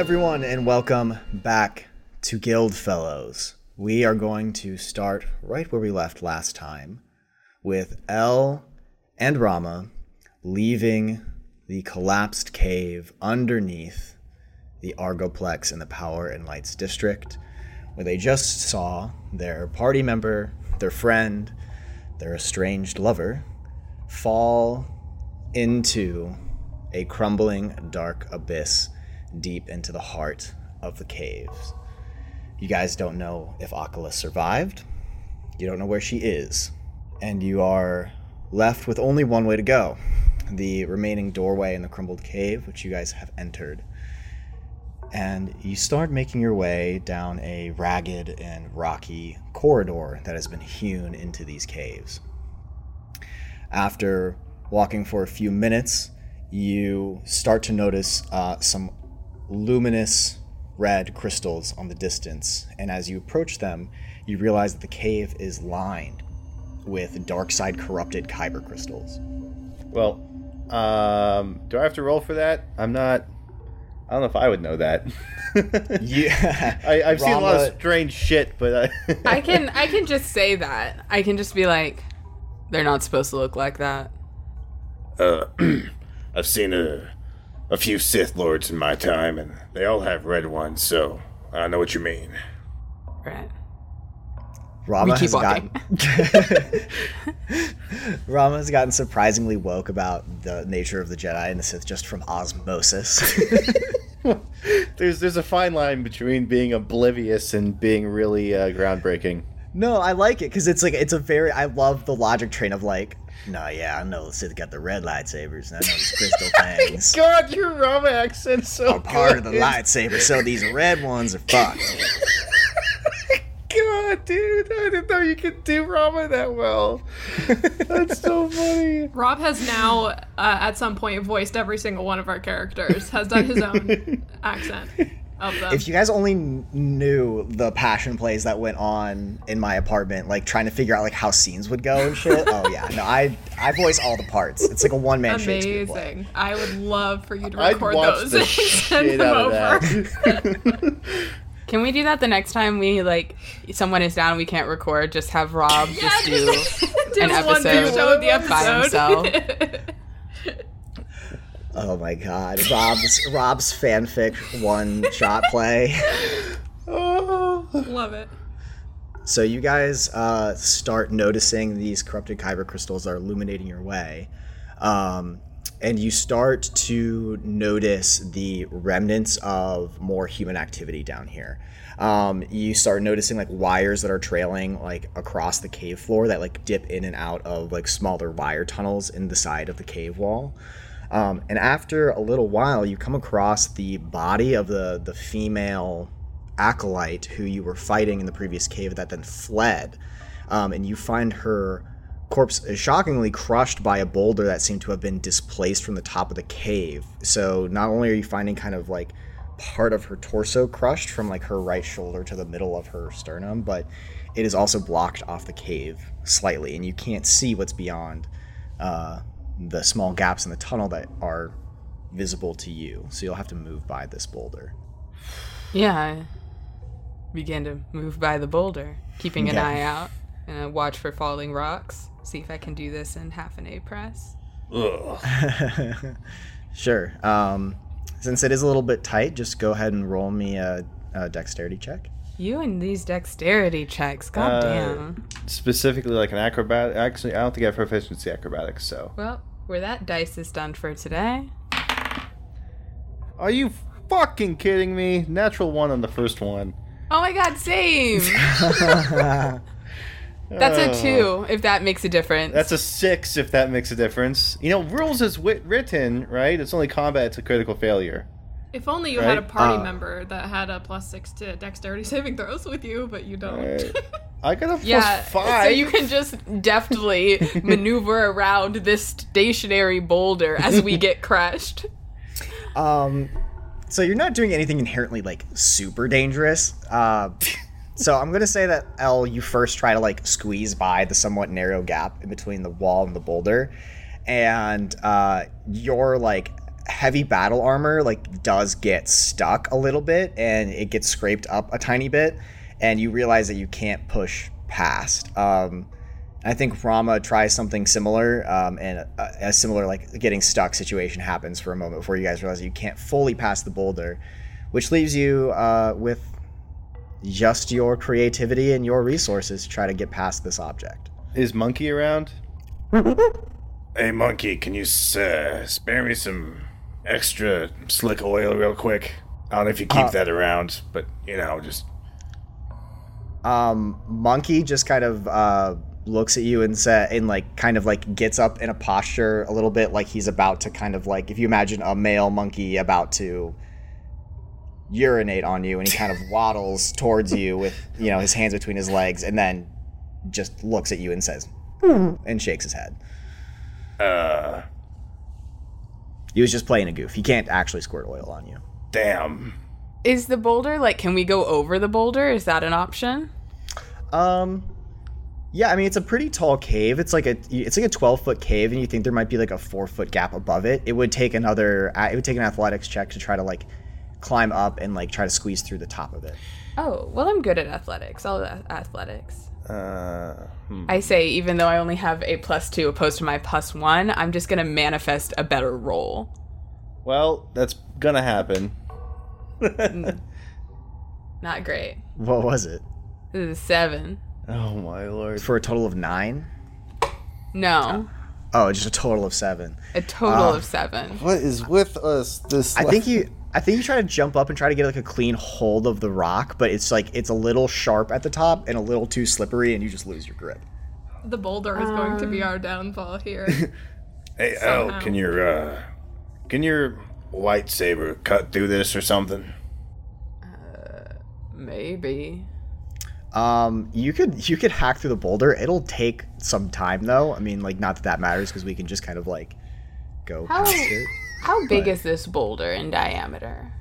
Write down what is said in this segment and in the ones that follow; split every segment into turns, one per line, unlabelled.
Everyone, and welcome back to Guild Fellows. We are going to start right where we left last time with El and Rama leaving the collapsed cave underneath the Argoplex in the Power and Lights district, where they just saw their party member, their friend, their estranged lover fall into a crumbling dark abyss deep into the heart of the caves. You guys don't know if Akala survived. You don't know where she is. And you are left with only one way to go the remaining doorway in the crumbled cave, which you guys have entered. And you start making your way down a ragged and rocky corridor that has been hewn into these caves. After walking for a few minutes, you start to notice uh, some luminous red crystals on the distance, and as you approach them, you realize that the cave is lined with dark side corrupted kyber crystals.
Well, um, do I have to roll for that? I'm not. I don't know if I would know that.
Yeah,
I, I've seen a lot of strange shit, but I,
I can I can just say that. I can just be like, they're not supposed to look like that.
Uh, I've seen a, a few Sith Lords in my time, and they all have red ones, so I know what you mean.
Right.
Rama
We keep
has gotten Rama has gotten surprisingly woke about the nature of the Jedi and the Sith just from osmosis.
there's there's a fine line between being oblivious and being really uh, groundbreaking.
no, I like it because it's like it's a very I love the logic train of like, no, yeah, I know the Sith got the red lightsabers and I know these crystal things
God, your Rama accent's so
are part of the lightsaber, so these red ones are fucked.
God, dude, I didn't know you could do Rama that well. That's so funny.
Rob has now, uh, at some point, voiced every single one of our characters. Has done his own accent of them.
If you guys only knew the passion plays that went on in my apartment, like trying to figure out like how scenes would go and shit. oh yeah, no, I I voice all the parts. It's like a one man Shakespeare play.
Amazing. I would love for you to
I'd
record
watch
those
the
and send them
out of
over.
that.
Can we do that the next time we like someone is down and we can't record? Just have Rob just do
Do
an
one big
episode
show of the
by himself.
Oh my god, Rob's Rob's fanfic one shot play.
Love it.
So you guys uh, start noticing these corrupted kyber crystals are illuminating your way, um, and you start to notice the remnants of more human activity down here. Um, you start noticing like wires that are trailing like across the cave floor that like dip in and out of like smaller wire tunnels in the side of the cave wall. Um, and after a little while, you come across the body of the the female acolyte who you were fighting in the previous cave that then fled. Um, and you find her corpse shockingly crushed by a boulder that seemed to have been displaced from the top of the cave. So not only are you finding kind of like part of her torso crushed from like her right shoulder to the middle of her sternum, but it is also blocked off the cave slightly, and you can't see what's beyond uh, the small gaps in the tunnel that are visible to you. So you'll have to move by this boulder.
Yeah. I began to move by the boulder, keeping an
Okay.
eye out and a watch for falling rocks. See if I can do this in half an A press.
Ugh.
Sure. Um, since it is a little bit tight, just go ahead and roll me a, a dexterity check.
You and these dexterity checks, god
Uh,
damn.
Specifically, like an acrobat. Actually, I don't think I have proficiency acrobatics. So,
Well, where that dice is done for today.
are you fucking kidding me? Natural one on the first one.
Oh my god, same! That's a two, if that makes a difference.
That's a six if that makes a difference. You know, rules is wit- written, right? It's only combat, it's a critical failure.
If only you had a party
Uh,
member that had a plus six to dexterity saving throws with you, but you don't.
Right. I got a plus
yeah,
five.
so you can just deftly maneuver around this stationary boulder as we get crushed.
Um, so you're not doing anything inherently like super dangerous. Uh, so I'm gonna say that L, you first try to like squeeze by the somewhat narrow gap in between the wall and the boulder, and uh, your like heavy battle armor like does get stuck a little bit, and it gets scraped up a tiny bit, and you realize that you can't push past. Um, I think Rama tries something similar, um, and a, a similar like getting stuck situation happens for a moment before you guys realize you can't fully pass the boulder, which leaves you uh, with just your creativity and your resources to try to get past this object.
Is Monkey around?
Hey, monkey, can you uh, spare me some extra slick oil real quick? I don't know if you keep
Uh,
that around, but you know, just
Um, Monkey just kind of uh, looks at you and sa and like kind of like gets up in a posture a little bit like he's about to kind of like if you imagine a male monkey about to urinate on you and he kind of waddles towards you with you know his hands between his legs and then just looks at you and says and shakes his head.
uh,
He was just playing a goof. He can't actually squirt oil on you.
damn.
Is the boulder like? Can we go over the boulder? Is that an option?
Um, yeah, I mean it's a pretty tall cave. It's like a it's like a twelve foot cave, and you think there might be like a four foot gap above it. It would take another. uh, It would take an athletics check to try to like climb up and like try to squeeze through the top of it.
Oh, well, I'm good at athletics. I'll do athletics.
Uh, hmm.
I say, even though I only have a plus two opposed to my plus one, I'm just gonna manifest a better roll.
Well, that's gonna happen.
Not great.
What was it
This is a seven.
Oh my lord.
for a total of nine?
No,
Oh, just a total of seven.
a total of seven.
What is with us this
I think you. I think you try to jump up and try to get like a clean hold of the rock, but it's like it's a little sharp at the top and a little too slippery, and you just lose your grip.
The boulder is going to be our downfall here.
Hey,
Somehow.
Al, can your uh, can your lightsaber cut through this or something?
Uh, maybe.
Um, you could you could hack through the boulder. It'll take some time though. I mean, like not that that matters because we can just kind of like go
How
past it.
how big is this boulder in diameter?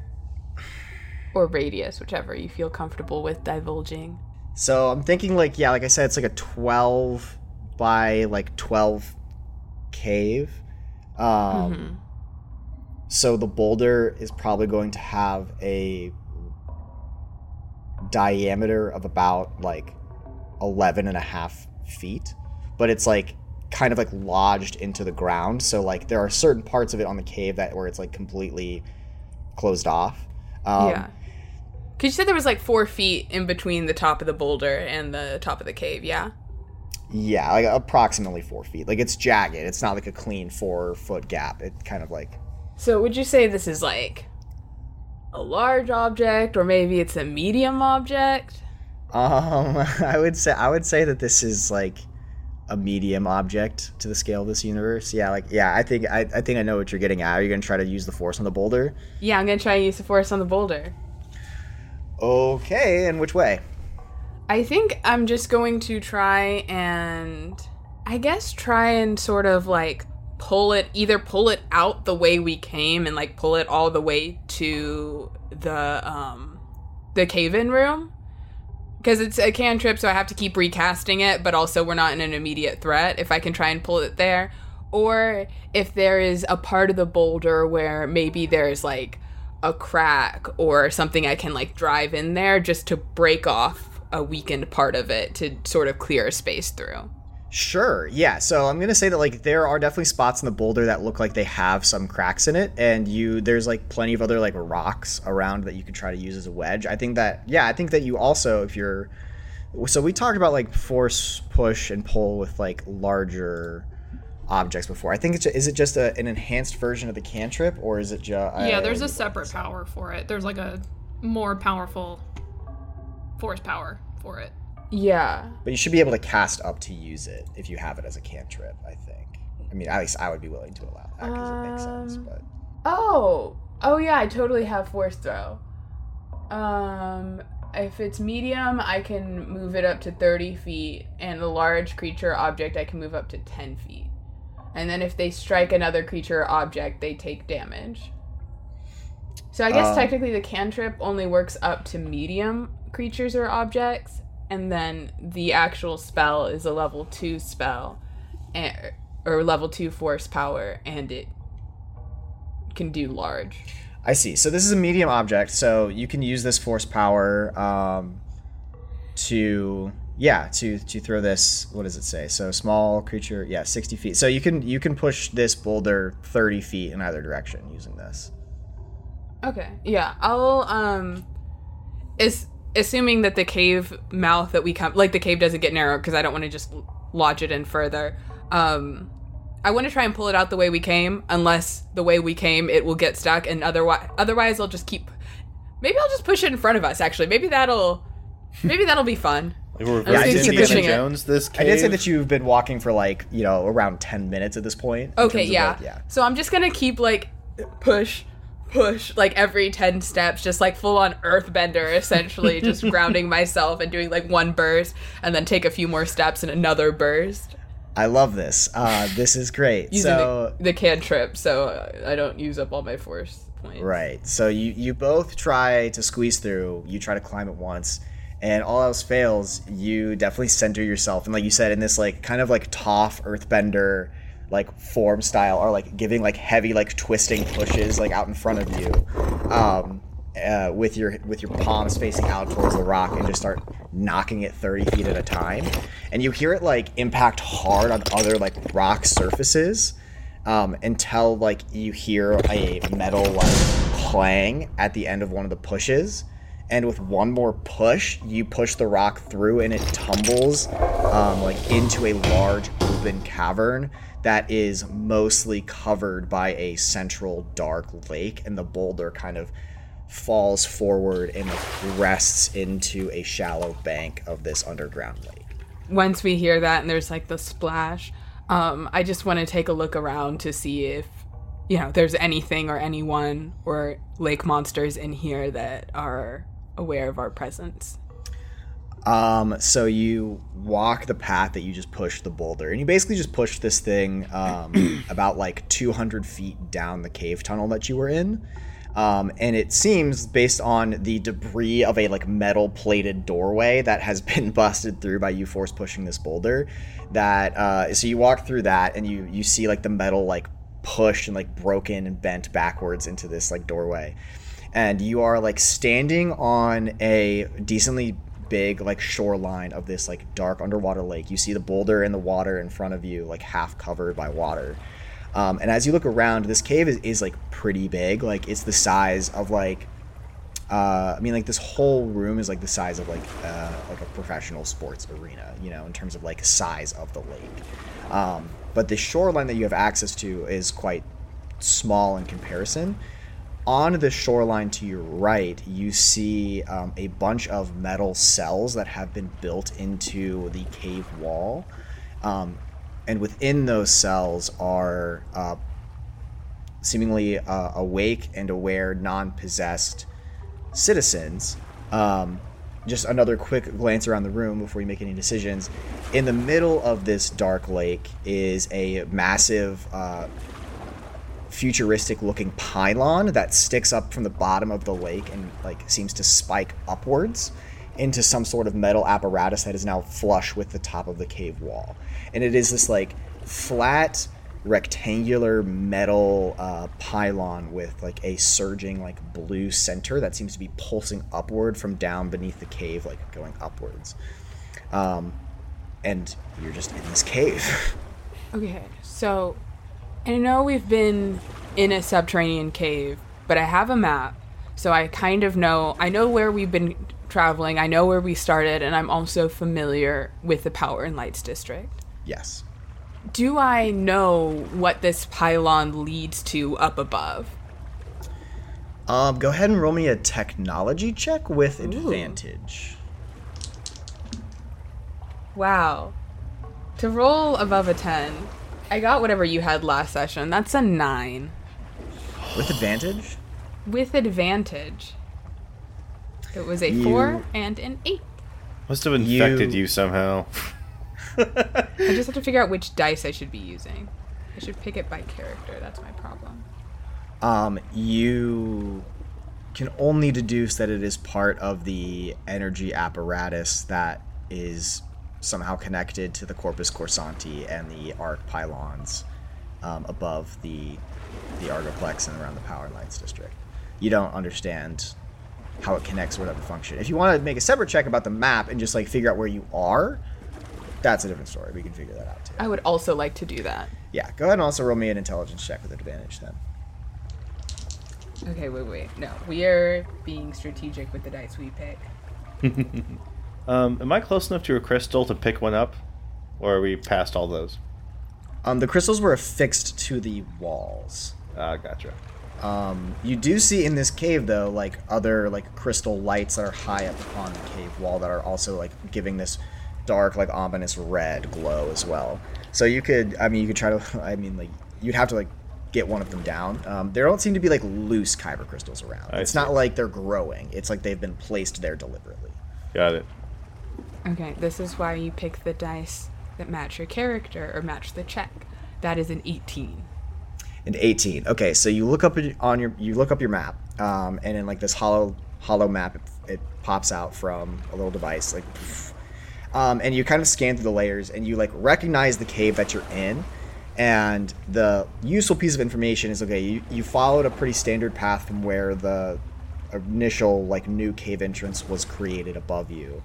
Or radius, whichever you feel comfortable with divulging.
So I'm thinking like yeah, like I said, it's like a 12 by like 12 cave. Um, so the boulder is probably going to have a diameter of about like 11 and a half feet, but it's like kind of like lodged into the ground. So like there are certain parts of it on the cave that where it's like completely closed off. Um,
yeah. Cause you said there was like four feet in between the top of the boulder and the top of the cave, yeah?
Yeah, like approximately four feet. Like it's jagged. It's not like a clean four foot gap. It kind of like
So would you say this is like a large object or maybe it's a medium object?
um I would say I would say that this is like a medium object to the scale of this universe. Yeah, like yeah, I think I, I think I know what you're getting at. Are you gonna try to use the force on the boulder?
Yeah, I'm gonna try and use the force on the boulder.
Okay, and which way?
I think I'm just going to try and I guess try and sort of like pull it either pull it out the way we came and like pull it all the way to the um the cave-in room because it's a cantrip, so I have to keep recasting it. But also, we're not in an immediate threat. If I can try and pull it there, or if there is a part of the boulder where maybe there's like a crack or something I can like drive in there just to break off a weakened part of it to sort of clear a space through.
Sure. Yeah. So I'm gonna say that like there are definitely spots in the boulder that look like they have some cracks in it, and you there's like plenty of other like rocks around that you could try to use as a wedge. I think that yeah, I think that you also if you're so we talked about like force push and pull with like larger objects before. I think it's is it just a, an enhanced version of the cantrip or is it just
yeah? There's a separate power for it. There's like a more powerful force power for it.
Yeah.
But you should be able to cast up to use it if you have it as a cantrip, I think. I mean, at least I would be willing to allow that because um, it makes sense,
Um,
but
Oh, oh yeah, I totally have force throw. Um, if it's medium, I can move it up to 30 feet, and a large creature object, I can move up to 10 feet. And then if they strike another creature or object, they take damage. So I guess
Um,
technically the cantrip only works up to medium creatures or objects, and then the actual spell is a level 2 spell, and, or level 2 force power, and it can do large.
I see. So this is a medium object, so you can use this force power um, to yeah to to throw this. What does it say? So small creature, yeah, sixty feet. So you can you can push this boulder thirty feet in either direction using this.
Okay. Yeah, I'll um is assuming that the cave mouth that we come like the cave doesn't get narrow because I don't want to just lodge it in further. Um I want to try and pull it out the way we came unless the way we came it will get stuck and otherwise otherwise I'll just keep Maybe I'll just push it in front of us actually. Maybe that'll maybe that'll be fun.
Like
Yeah, I did say
Indiana. Jones. This.
I did say that you've been walking for like you know around ten minutes at this point.
Okay, yeah.
like, yeah.
So I'm just gonna keep like push, push, like every ten steps, just like full on earthbender, essentially, just grounding myself and doing like one burst, and then take a few more steps and another burst.
I love this. Uh, this is great.
Using
so
the, the cantrip, so I don't use up all my force points.
Right. So you you both try to squeeze through. You try to climb it once, and all else fails. You definitely center yourself, and like you said, in this like kind of like Toph Earthbender like form style, or like giving like heavy like twisting pushes like out in front of you, um, uh, with your with your palms facing out towards the rock, and just start knocking it thirty feet at a time, and you hear it like impact hard on other like rock surfaces um, until like you hear a metal like clang at the end of one of the pushes. And with one more push you push the rock through and it tumbles um, like into a large open cavern that is mostly covered by a central dark lake and the boulder kind of falls forward and rests into a shallow bank of this underground lake
Once we hear that and there's like the splash, um, I just want to take a look around to see if you know there's anything or anyone or lake monsters in here that are aware of our presence.
Um, so you walk the path that you just pushed the boulder, and you basically just pushed this thing um, about like 200 feet down the cave tunnel that you were in. Um, and it seems, based on the debris of a like metal plated doorway that has been busted through by you force pushing this boulder, that uh, so you walk through that and you you see like the metal like pushed and like broken and bent backwards into this like doorway and you are like standing on a decently big like shoreline of this like dark underwater lake you see the boulder in the water in front of you like half covered by water um, and as you look around this cave is, is like pretty big like it's the size of like uh, I mean, like this whole room is like the size of like uh, like a professional sports arena, you know, in terms of like size of the lake. Um, but the shoreline that you have access to is quite small in comparison. On the shoreline to your right, you see um, a bunch of metal cells that have been built into the cave wall, um, and within those cells are uh, seemingly uh, awake and aware, non-possessed citizens. Um, just another quick glance around the room before you make any decisions. In the middle of this dark lake is a massive uh, futuristic looking pylon that sticks up from the bottom of the lake and like seems to spike upwards into some sort of metal apparatus that is now flush with the top of the cave wall. And it is this like flat rectangular metal uh, pylon with like a surging like blue center that seems to be pulsing upward from down beneath the cave like going upwards um, and you're just in this cave
Okay, so I know we've been in a subterranean cave, but I have a map, so I kind of know. I know where we've been traveling. I know where we started, and I'm also familiar with the Power and Lights district.
yes
Do I know what this pylon leads to up above?
um, go ahead and roll me a technology check with advantage
Wow. To roll above a 10, I got whatever you had last session. That's a 9.
with advantage
With advantage. It was a
You-
4 and an 8.
Must have infected
You-
you somehow.
I just have to figure out which dice I should be using. I should pick it by character. That's my problem.
um, you can only deduce that it is part of the energy apparatus that is somehow connected to the Corpus Corsanti and the arc pylons um, above the the Argoplex and around the Power and Lights district. You don't understand how it connects or whatever function. If you want to make a separate check about the map and just like figure out where you are, that's a different story. We can figure that out too.
I would also like to do that.
Yeah, go ahead and also roll me an intelligence check with advantage then.
Okay, wait, wait. No, we are being strategic with the dice we pick.
Um, am I close enough to a crystal to pick one up, or are we past all those?
Um, the crystals were affixed to the walls.
Ah, gotcha.
Um, you do see in this cave though, like other like crystal lights that are high up on the cave wall that are also like giving this dark, like ominous red glow as well. So you could, I mean, you could try to, I mean, like you'd have to like get one of them down. Um, there don't seem to be like loose kyber crystals around.
I
it's
see.
not like they're growing. It's like they've been placed there deliberately.
Got it.
Okay, this is why you pick the dice that match your character or match the check. That is an 18.
An 18 okay so you look up on your you look up your map um, and in like this hollow holo map it, it pops out from a little device like um, and you kind of scan through the layers and you like recognize the cave that you're in and the useful piece of information is okay you, you followed a pretty standard path from where the initial like new cave entrance was created above you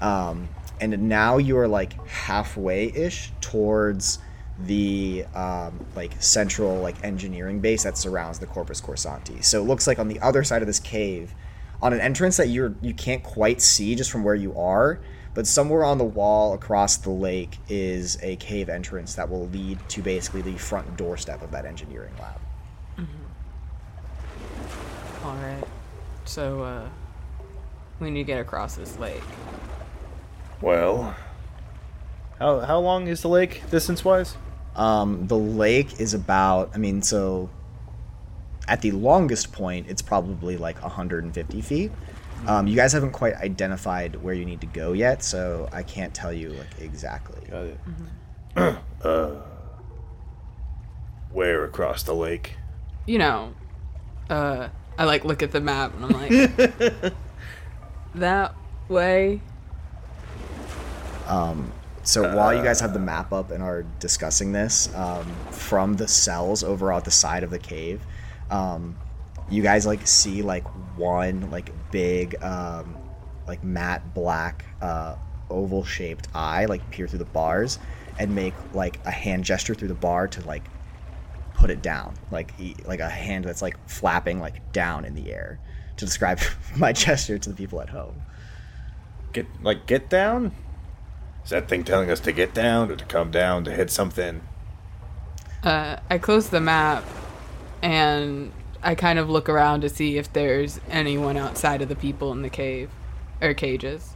um, and now you are like halfway ish towards the um, like central like engineering base that surrounds the Corpus Corsanti. So it looks like on the other side of this cave, on an entrance that you're you can't quite see just from where you are, but somewhere on the wall across the lake is a cave entrance that will lead to basically the front doorstep of that engineering lab.
Alright. So, uh, we need to get across this lake.
Well,
How how long is the lake distance wise?
Um, the lake is about, I mean, so at the longest point, it's probably like 150 feet. Um, you guys haven't quite identified where you need to go yet, so I can't tell you like exactly.
Got it.
where across the lake?
You know, uh, I like look at the map and I'm like, that way.
So while you guys have the map up and are discussing this, um, from the cells over at the side of the cave, um, you guys like see like one like big um, like matte black uh, oval shaped eye like peer through the bars and make like a hand gesture through the bar to like put it down like e- like a hand that's like flapping like down in the air to describe my gesture to the people at home.
Get like get down.
Is that thing telling us to get down or to come down to hit something?
Uh, I close the map and I kind of look around to see if there's anyone outside of the people in the cave or cages.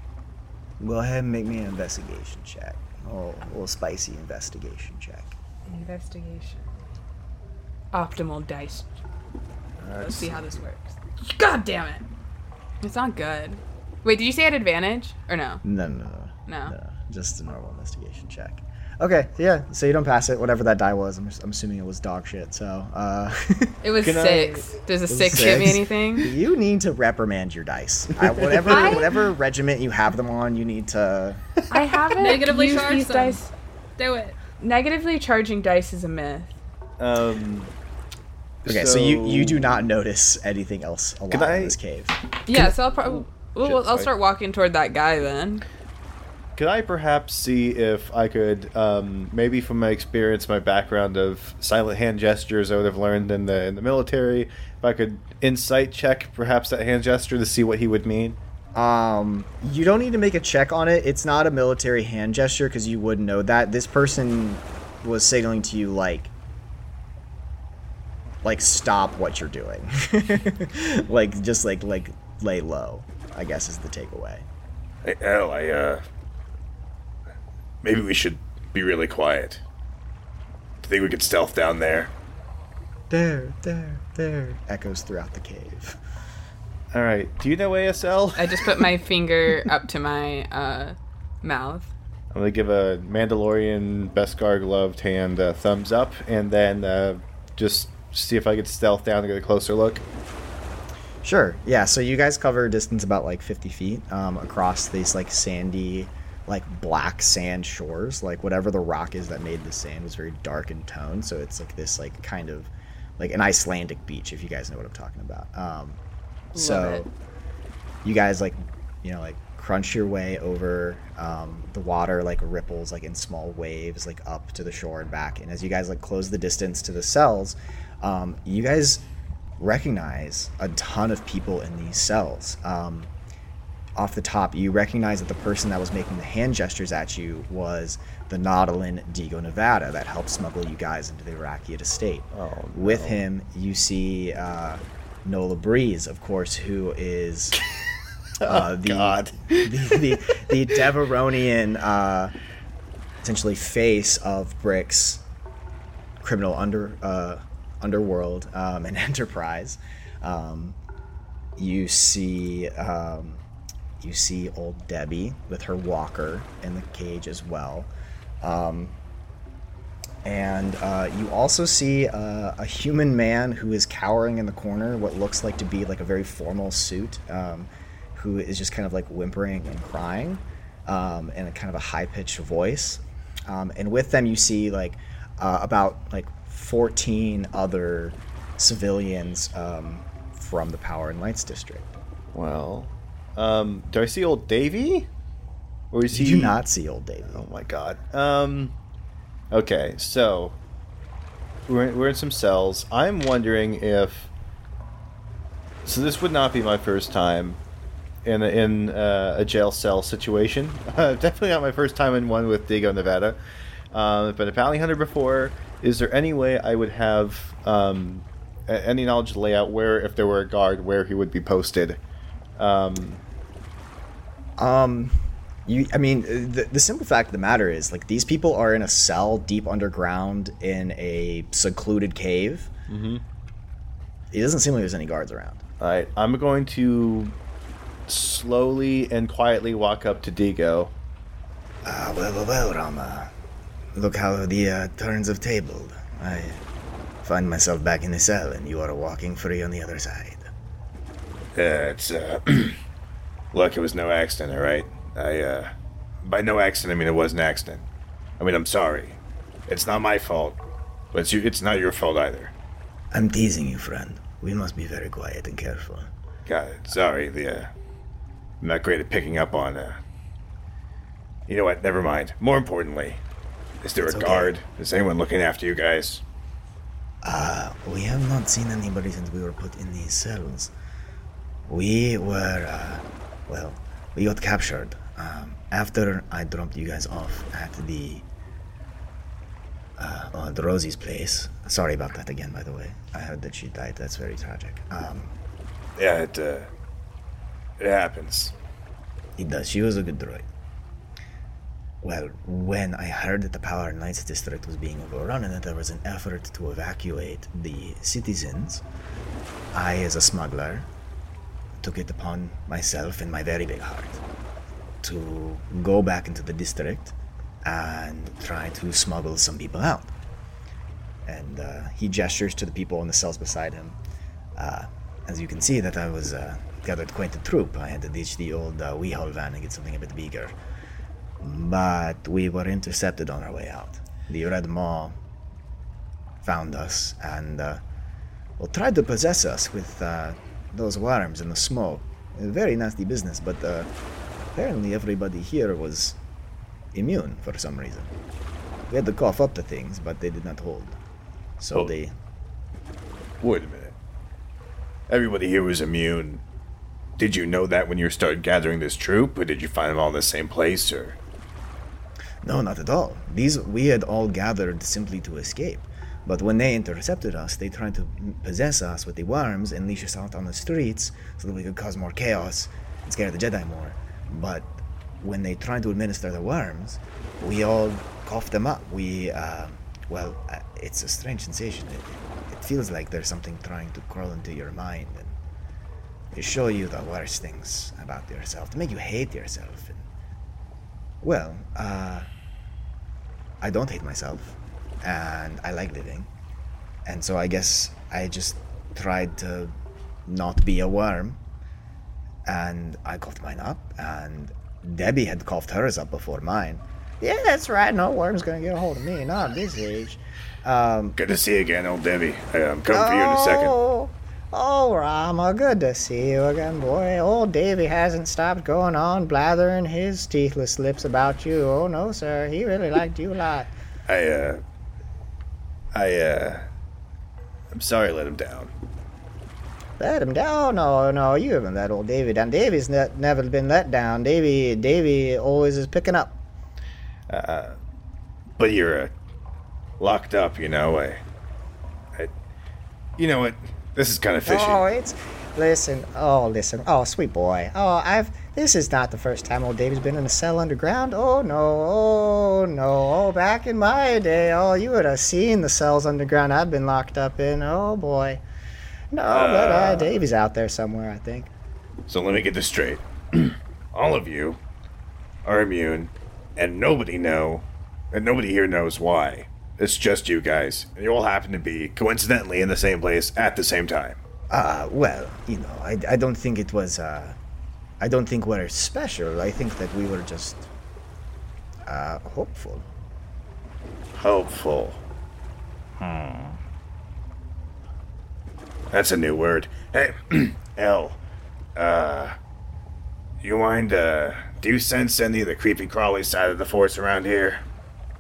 Go ahead and make me an investigation check. A little, a little spicy investigation check.
Investigation. Optimal dice. Let's see how this works. God damn it! It's not good. Wait, did you say at advantage or no?
No, no, no,
No.
no. Just a normal investigation check. Okay, yeah. So you don't pass it, whatever that die was. I'm, I'm assuming it was dog shit. So uh,
It was
Can I-
six. Does a
was
six, get me anything?
you need to reprimand your dice. I, whatever
I-
whatever regiment you have them on, you need to.
I haven't
Negatively
used
charge
these
them.
dice.
Do it.
Negatively charging dice is a myth.
Um.
Okay, so, you you do not notice anything else alive in this cave.
Yeah, so I'll probably. Well, I'll start walking toward that guy then.
Could I perhaps see if I could, um, maybe from my experience, my background of silent hand gestures I would have learned in the in the military, if I could insight check perhaps that hand gesture to see what he would mean?
Um, you don't need to make a check on it. It's not a military hand gesture because you wouldn't know that. This person was signaling to you like, like stop what you're doing, like just like like lay low. I guess is the takeaway.
Hey, Al, I, uh. Maybe we should be really quiet. Do you think we could stealth down there?
There, there, there. Echoes throughout the cave.
All right. Do you know ASL?
I just put my finger up to my uh, mouth.
I'm gonna give a Mandalorian Beskar gloved hand a thumbs up, and then uh, just see if I could stealth down and get a closer look.
Sure. Yeah. So you guys cover a distance about like 50 feet um, across these like sandy, like black sand shores. Like whatever the rock is that made the sand was very dark in tone. So it's like this like kind of like an Icelandic beach, if you guys know what I'm talking about. Um, so
it.
you guys like you know like crunch your way over um, the water like ripples like in small waves like up to the shore and back and as you guys like close the distance to the cells um, you guys recognize a ton of people in these cells um, off the top you recognize that the person that was making the hand gestures at you was the Nautolan Digo Nevada that helped smuggle you guys into the Iraqiat estate.
Oh,
With him, you see uh, Nola Breeze, of course, who is uh, the,
God.
the the the Devaronian uh, essentially face of Brick's criminal under uh, underworld um, and enterprise. Um, you see um, you see old Debbie with her walker in the cage as well. Um, and uh, you also see uh, a human man who is cowering in the corner, what looks like to be like a very formal suit, um, who is just kind of like whimpering and crying, um, in a kind of a high pitched voice. Um, and with them, you see like uh, about like 14 other civilians um, from the Power and Lights district.
Well, um, do I see old Davy? Or is
You
he?
do not see old David.
Oh my god. Um. Okay, so we're we're in some cells. I'm wondering if. So this would not be my first time in a, in uh, a jail cell situation. definitely not my first time in one with Diego Nevada. Uh, been a bounty hunter before. Is there any way I would have um, any knowledge of the layout where, if there were a guard, where he would be posted? Um,
Um, you, I mean, the, the simple fact of the matter is, like, these people are in a cell deep underground in a secluded cave. Mm-hmm. It doesn't seem like there's any guards around.
All right, I'm going to slowly and quietly walk up to Digo.
Ah, well, well, well, Rama. Look how the uh, turns have tabled. I find myself back in the cell, and you are walking free on the other side.
Yeah, it's, uh. Look, it was no accident, alright? I, uh. By no accident, I mean it was an accident. I mean, I'm sorry. It's not my fault. But it's, you, it's not your fault either.
I'm teasing you, friend. We must be very quiet and careful.
Got it. Sorry, the, uh. I'm not great at picking up on, uh. You know what? Never mind. More importantly, is there
It's
a
okay.
guard? Is anyone looking after you guys?
We have not seen anybody since we were put in these cells. We were, uh, well, we got captured um, after I dropped you guys off at the, uh, uh, the Rosie's place. Sorry about that again, by the way. I heard that she died. That's very tragic. Um,
Yeah, it, uh. It happens.
It does. She was a good droid. Well, when I heard that the Power and Lights district was being overrun and that there was an effort to evacuate the citizens, I, as a smuggler, took it upon myself in my very big heart to go back into the district and try to smuggle some people out. And uh, he gestures to the people in the cells beside him. Uh, as you can see, that I was uh, gathered quite a troop. I had to ditch the old uh, van and get something a bit bigger. But we were intercepted on our way out. The Red Maw found us and uh, well, tried to possess us with uh, those worms and the smoke. A very nasty business, but uh, apparently everybody here was immune for some reason. We had to cough up the things, but they did not hold. So
Oh.
they.
Wait a minute. Everybody here was immune. Did you know that when you started gathering this troop, or did you find them all in the same place, or?
No, not at all. These we had all gathered simply to escape. But when they intercepted us, they tried to possess us with the worms and leash us out on the streets so that we could cause more chaos and scare the Jedi more. But when they tried to administer the worms, we all coughed them up. We, uh, well, uh, it's a strange sensation. It, it feels like there's something trying to crawl into your mind and show you the worst things about yourself, to make you hate yourself. And, well, uh, I don't hate myself, and I like living, and so I guess I just tried to not be a worm, and I coughed mine up, and Debbie had coughed hers up before mine. Yeah, that's right. No worm's gonna get a hold of me, not at this age. Um,
Good to see you again, old Debbie. I'm coming for you in a second.
Oh, oh, Rama, good to see you again, boy. Old Davy hasn't stopped going on blathering his teethless lips about you. Oh no, sir, he really liked you a lot.
I, uh. I, uh. I'm sorry I let him down.
Let him down? No, no, you haven't let old Davy down. Davy's ne- never been let down. Davy, Davy always is picking up.
Uh, but you're, uh. locked up, you know. I. I. You know what? This is kind of fishy.
Oh, it's listen. Oh, listen. Oh, sweet boy. Oh, I've. This is not the first time old Davy's been in a cell underground. Oh no. Oh no. Oh, back in my day. Oh, you would have seen the cells underground I've been locked up in. Oh boy. No, but uh, Davy's out there somewhere. I think.
So let me get this straight. All of you are immune, and nobody know, and nobody here knows why. It's just you guys, and you all happen to be coincidentally in the same place at the same time.
Uh, well, you know, I, I don't think it was. Uh, I don't think we're special. I think that we were just. Uh, hopeful.
Hopeful. Hmm. That's a new word. Hey, L. Uh, you mind? Uh, do you sense any of the creepy crawly side of the force around here?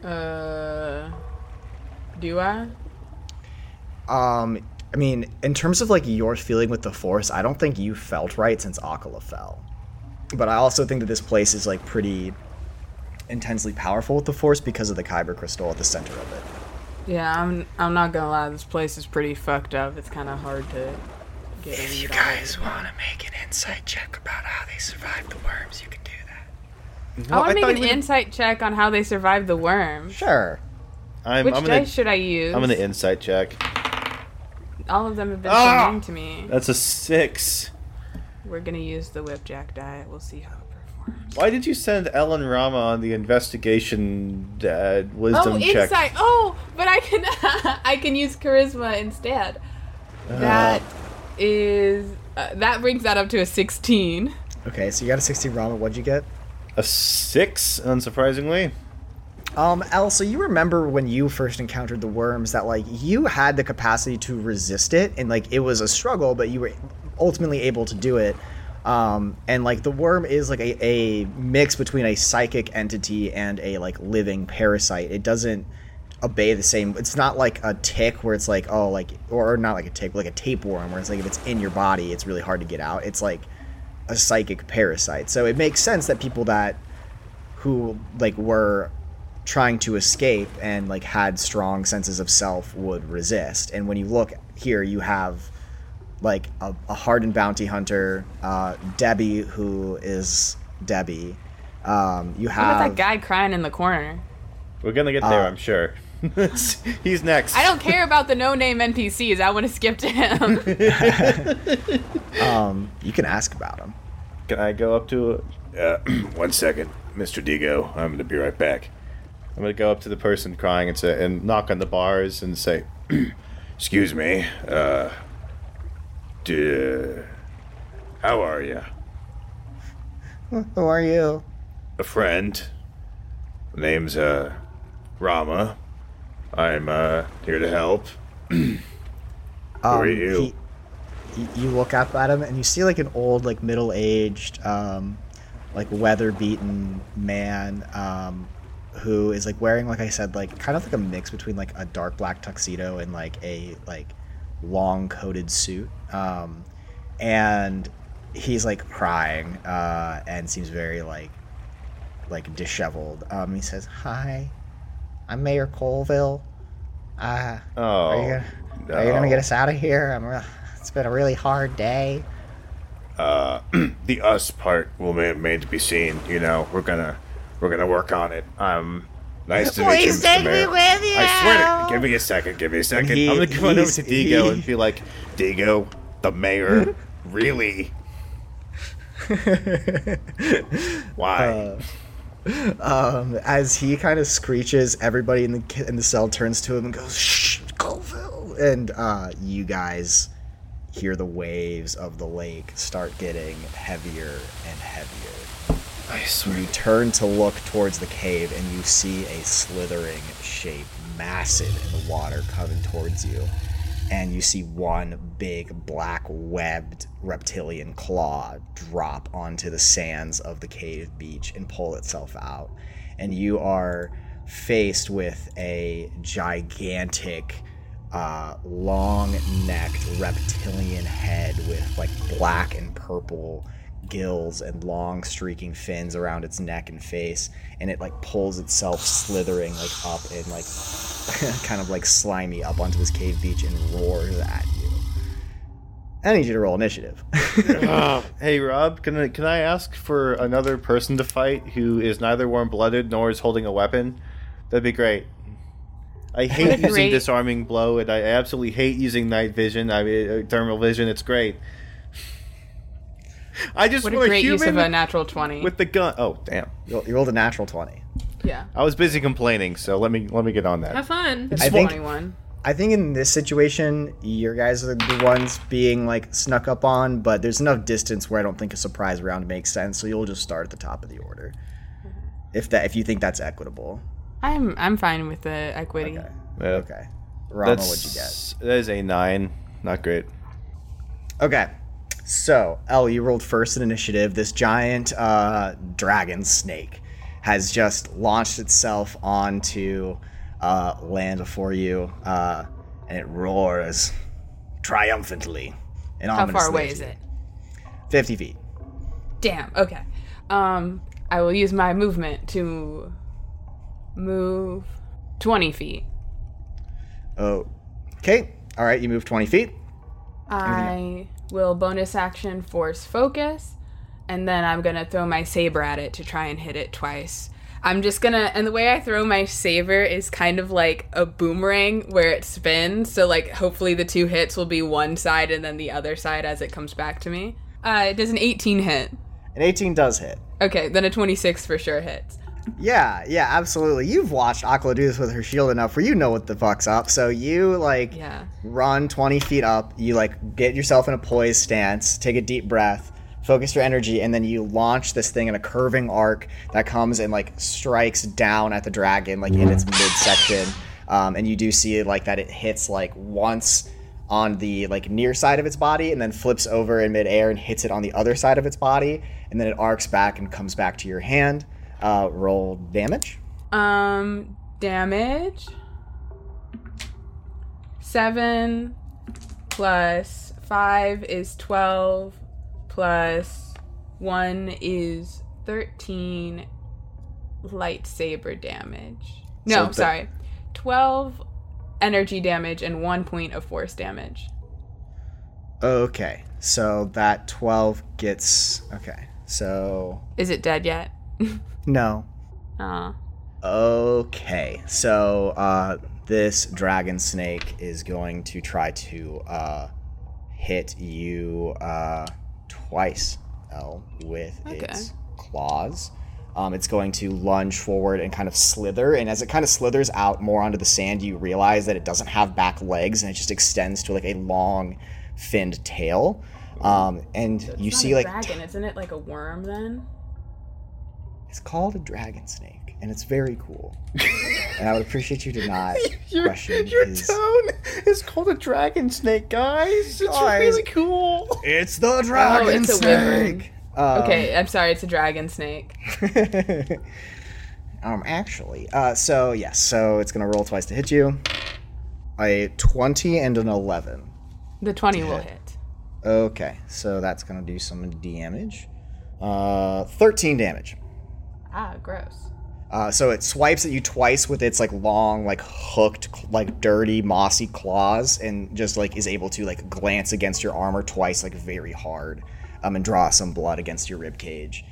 Uh, do I?
Um, I mean, in terms of like your feeling with the Force, I don't think you felt right since Akala fell. But I also think that this place is like pretty intensely powerful with the Force because of the Kyber crystal at the center of it.
Yeah, I'm. I'm not gonna lie. This place is pretty fucked up. It's kind of hard to get a read on it.
want to make an insight check about how they survived the worms, you can do that.
I want
I
to make an
you were-
insight check on how they survived the worm.
Sure.
I'm,
Which
I'm gonna,
dice should I use?
I'm gonna insight check.
All of them have been
Ah!
so mean to me.
That's a six.
We're gonna use the whipjack die. We'll see how it performs.
Why did you send Ellen Rama on the investigation uh, wisdom
Oh,
check?
insight. Oh, but I can I can use charisma instead. That is uh, that brings that up to a 16.
Okay, so you got a 16 Rama. What'd you get?
A six, unsurprisingly.
Um, Al, so you remember when you first encountered the worms that like you had the capacity to resist it and like it was a struggle, but you were ultimately able to do it. Um, and like the worm is like a, a mix between a psychic entity and a like living parasite. It doesn't obey the same it's not like a tick where it's like oh like or, or not like a tick like a tapeworm where it's like if it's in your body it's really hard to get out it's like a psychic parasite so it makes sense that people that who like were trying to escape and like had strong senses of self would resist and when you look here you have like a, a hardened bounty hunter uh, debbie who is debbie um, you
What about
have
that guy crying in the corner?
We're gonna get there,
Uh,
I'm sure. He's next.
I don't care about the no-name NPCs. I want to skip to him.
um, you can ask about him
Can I go up to?
Uh, one second, Mr. Digo. I'm gonna be right back.
I'm gonna go up to the person crying and say and knock on the bars and say,
Excuse me. Uh. D- how are you?
Who are you?
A friend. Name's uh Rama. I'm uh here to help.
Um,
are you?
he- you look up at him and you see like an old, like middle-aged, um, like weather-beaten man um, who is like wearing, like I said, like kind of like a mix between like a dark black tuxedo and like a like long coated suit. Um, and he's like crying uh, and seems very like like disheveled. Um, he says, "Hi, I'm Mayor Colville. Uh,
"Oh,
are you gonna, are you gonna get us out of here? I'm re- it's been a really hard day."
Uh, the us part will remain to be seen. You know, we're gonna we're gonna work on it. Um, nice to meet you,
Please
Mr.
take me
Mayor.
with you.
I swear to give me a second. Give me a second.
he-
I'm gonna come on over
he's-
to Digo
he-
and be like,
Digo, the mayor, really? Why?
Um, as he kind of screeches, everybody in the ki- in the cell turns to him and goes, "Shh, Colville!" And uh, you guys hear the waves of the lake start getting heavier and heavier.
I swear.
You turn to look towards the cave and you see a slithering shape, massive in the water, coming towards you. And you see one big black webbed reptilian claw drop onto the sands of the cave beach and pull itself out. And you are faced with a gigantic, uh, long necked reptilian head with like black and purple gills and long streaking fins around its neck and face and it like pulls itself slithering like up and like kind of like slimy up onto this cave beach and roars at you i need you to roll initiative
Hey Rob, can I can I ask for another person to fight who is neither warm blooded nor is holding a weapon? That'd be great. I hate using
Great.
disarming blow, and I absolutely hate using night vision. I mean, uh, thermal vision. It's great. I just
What a
want
great use of
human
a natural 20.
with the gun. Oh damn!
you you rolled a natural 20
yeah.
I was busy complaining, so let me let me get on that.
Have fun.
It's
I think-
21.
i think in this situation your guys are the ones being like snuck up on but there's enough distance where i don't think a surprise round makes sense so you'll just start at the top of the order mm-hmm. if that if you think that's equitable
I'm I'm fine with the equity.
okay
Yeah.
okay rama what'd you get
That is a nine. Not great.
Okay. So, El, you rolled first in initiative. This giant uh, dragon snake has just launched itself onto uh, land before you, uh, and it roars triumphantly and
How far away is it?
50 feet.
Damn. Okay. Um, I will use my movement to move 20 feet.
Oh. Okay. All right, you move 20 feet.
I will bonus action force focus, and then I'm gonna throw my saber at it to try and hit it twice. I'm just gonna, and the way I throw my saber is kind of like a boomerang where it spins. So like, hopefully the two hits will be one side and then the other side as it comes back to me. Uh, it does an 18 hit.
An 18 does hit.
Okay, then a 26 for sure hits.
Yeah, yeah, absolutely. You've watched Aqua do this with her shield enough where you know what the fuck's up. So you, like,
Yeah.
run 20 feet up. You like get yourself in a poised stance, take a deep breath, focus your energy, and then you launch this thing in a curving arc that comes and like strikes down at the dragon, like in its midsection. Um, and you do see like that it hits like once on the like near side of its body and then flips over in midair and hits it on the other side of its body and then it arcs back and comes back to your hand uh, roll damage
Um, damage. Seven plus five is twelve. Plus one is thirteen lightsaber damage. No,
So
sorry. Twelve energy damage and one point of force damage.
okay so that 12 gets okay so
Is it dead yet?
no
Aw.
Okay, so uh, this dragon snake is going to try to uh, hit you uh, twice, El, with
Okay.
its claws. Um, it's going to lunge forward and kind of slither. And as it kind of slithers out more onto the sand, you realize that it doesn't have back legs and it just extends to like a long, finned tail. Um, and you
It's not
see
a
like
dragon, isn't it? Like a worm then?
It's called a dragon snake, and it's very cool. and I would appreciate you to not question his.
tone is called a dragon snake, guys. It's
Guys.
really cool.
It's the dragon
oh, it's
snake. Um,
Okay, I'm sorry, it's a dragon snake.
um, actually, uh, so yes, so it's gonna roll twice to hit you. A twenty and an eleven.
The 20 will hit.
Okay, so that's gonna do some damage. Uh, thirteen damage.
Ah, gross.
Uh, so it swipes at you twice with its like long, like hooked, like dirty, mossy claws, and just like is able to like glance against your armor twice, like very hard, um, and draw some blood against your rib cage.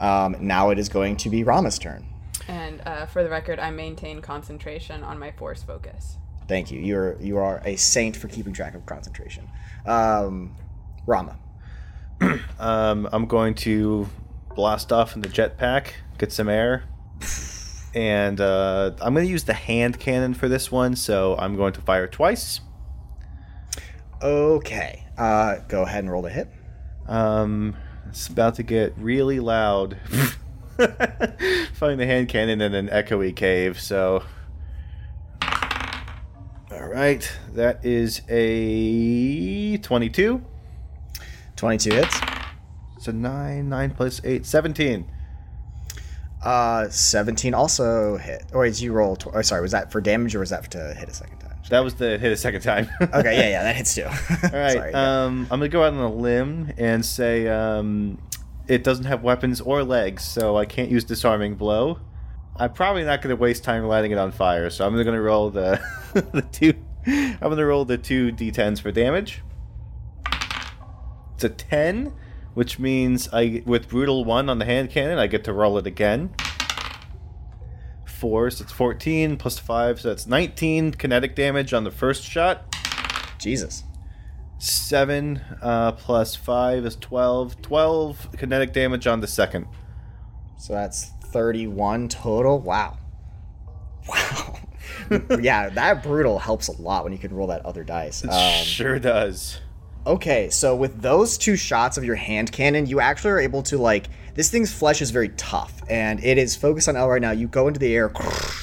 Um, now it is going to be Rama's turn.
And uh, for the record, I maintain concentration on my force focus.
Thank you. You're you are a saint for keeping track of concentration. Um, Rama.
Um, I'm going to blast off in the jetpack, get some air, and uh, I'm going to use the hand cannon for this one. So I'm going to fire twice.
Okay. Uh, go ahead and roll the hit.
Um, it's about to get really loud. Firing the hand cannon in an echoey cave. So, all right, that is a 22.
Twenty-two hits.
So nine, nine plus eight, 17.
Uh, seventeen also hit. Or did you roll? Tw- oh, sorry. Was that for damage or was that to hit a second time?
That was the hit a second time.
Okay. Yeah. Yeah. That hits too.
All right.
sorry. yeah.
um, I'm gonna go out on a limb and say um, it doesn't have weapons or legs, so I can't use disarming blow. I'm probably not gonna waste time lighting it on fire, so I'm gonna roll the the two. I'm gonna roll the two d10s for damage. It's a ten, which means I with brutal one on the hand cannon, I get to roll it again. Four, so it's 14 plus five, so that's 19 kinetic damage on the first shot.
Jesus.
7 uh, plus 5 is 12. 12 kinetic damage on the second.
So that's 31 total. Wow. Wow. yeah, that brutal helps a lot when you can roll that other dice. Um,
sure does.
Okay, so with those two shots of your hand cannon, you actually are able to like this thing's flesh is very tough and it is focused on L right now. You go into the air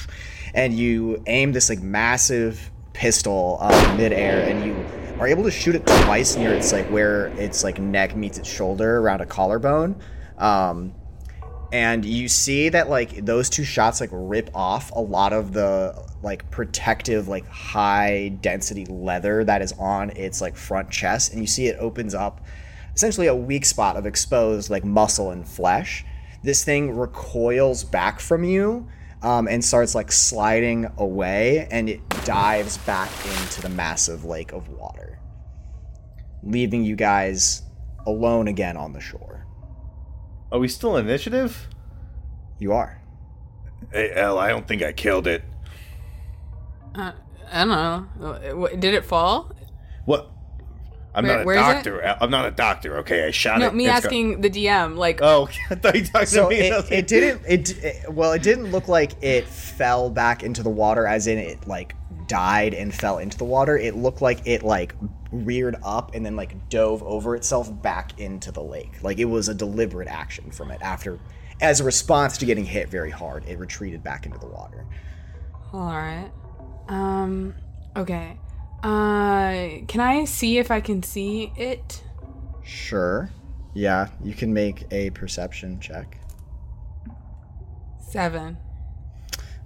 and you aim this like massive pistol uh, midair and you are able to shoot it twice near its like where its like neck meets its shoulder around a collarbone. Um, and you see that like those two shots like rip off a lot of the like protective like high density leather that is on its like front chest. And you see it opens up essentially a weak spot of exposed like muscle and flesh. This thing recoils back from you um, and starts like sliding away and it dives back into the massive lake of water leaving you guys alone again on the shore
Are we still in initiative?
you are
Hey, L, I don't think I killed it.
Uh, I don't know. Uh, Did it fall?
What? I'm
Where-
not a
where is it?
doctor. Al. I'm not a doctor. Okay, I shot
No,
it.
me
It's go-
asking the DM. Like,
Oh, I thought you talked
so
to me.
it, it didn't it, it well it didn't look like it fell back into the water as in it like died and fell into the water it looked like it like reared up and then like dove over itself back into the lake like it was a deliberate action from it after as a response to getting hit very hard it retreated back into the water
all right. Um. Okay. Uh. Can I see if I can see it?
sure yeah you can make a perception check
Seven.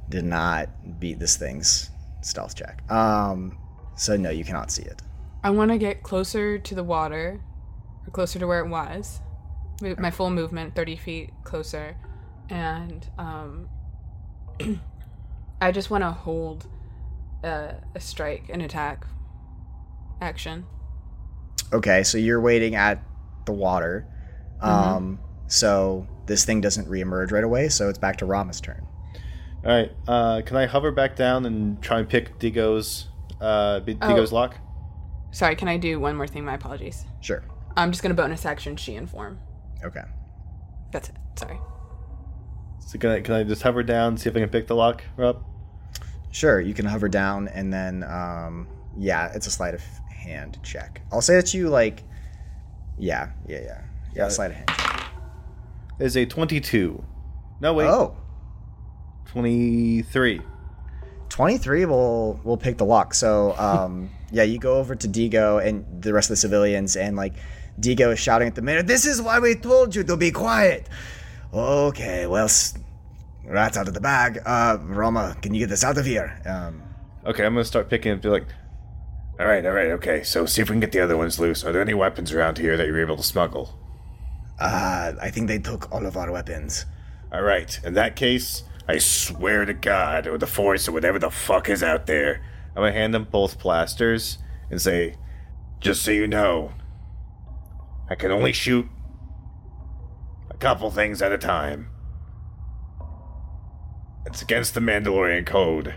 did not beat this thing's stealth check um so no you cannot see it
I want to get closer to the water, or closer to where it was. Move my full movement, thirty feet closer, and um, I just want to hold a, a strike, an attack action.
Okay, so you're waiting at the water. Um, so this thing doesn't reemerge right away, so it's back to Rama's turn.
All right. Uh, can I hover back down and try and pick Digo's uh, B-
Oh.
Digo's lock?
Sorry, can I do one more thing? My apologies.
Sure.
I'm just gonna bonus action Shien form.
Okay.
That's it. Sorry.
So can I can I just hover down, see if I can pick the lock up?
Sure, you can hover down and then, um, yeah, it's a sleight of hand check. I'll say that you like, yeah, yeah, yeah, yeah, sleight of hand. Check.
Is a twenty-two. No wait,
Oh,
twenty-three.
23 will will pick the lock. So um, yeah, you go over to Digo and the rest of the civilians, and like Digo is shouting at the mayor, "This is why we told you to be quiet." Okay, well, s- rats out of the bag. Uh, Roma, can you get this out of here? Um,
Okay, I'm gonna start picking and be like,
All right, all right, okay. So see if we can get the other ones loose. Are there any weapons around here that you're able to smuggle?
uh, I think they took all of our weapons.
All right. In that case, I swear to God, or the Force, or whatever the fuck is out there.
I'm gonna hand them both blasters and say,
Just so you know, I can only shoot a couple things at a time. It's against the Mandalorian code,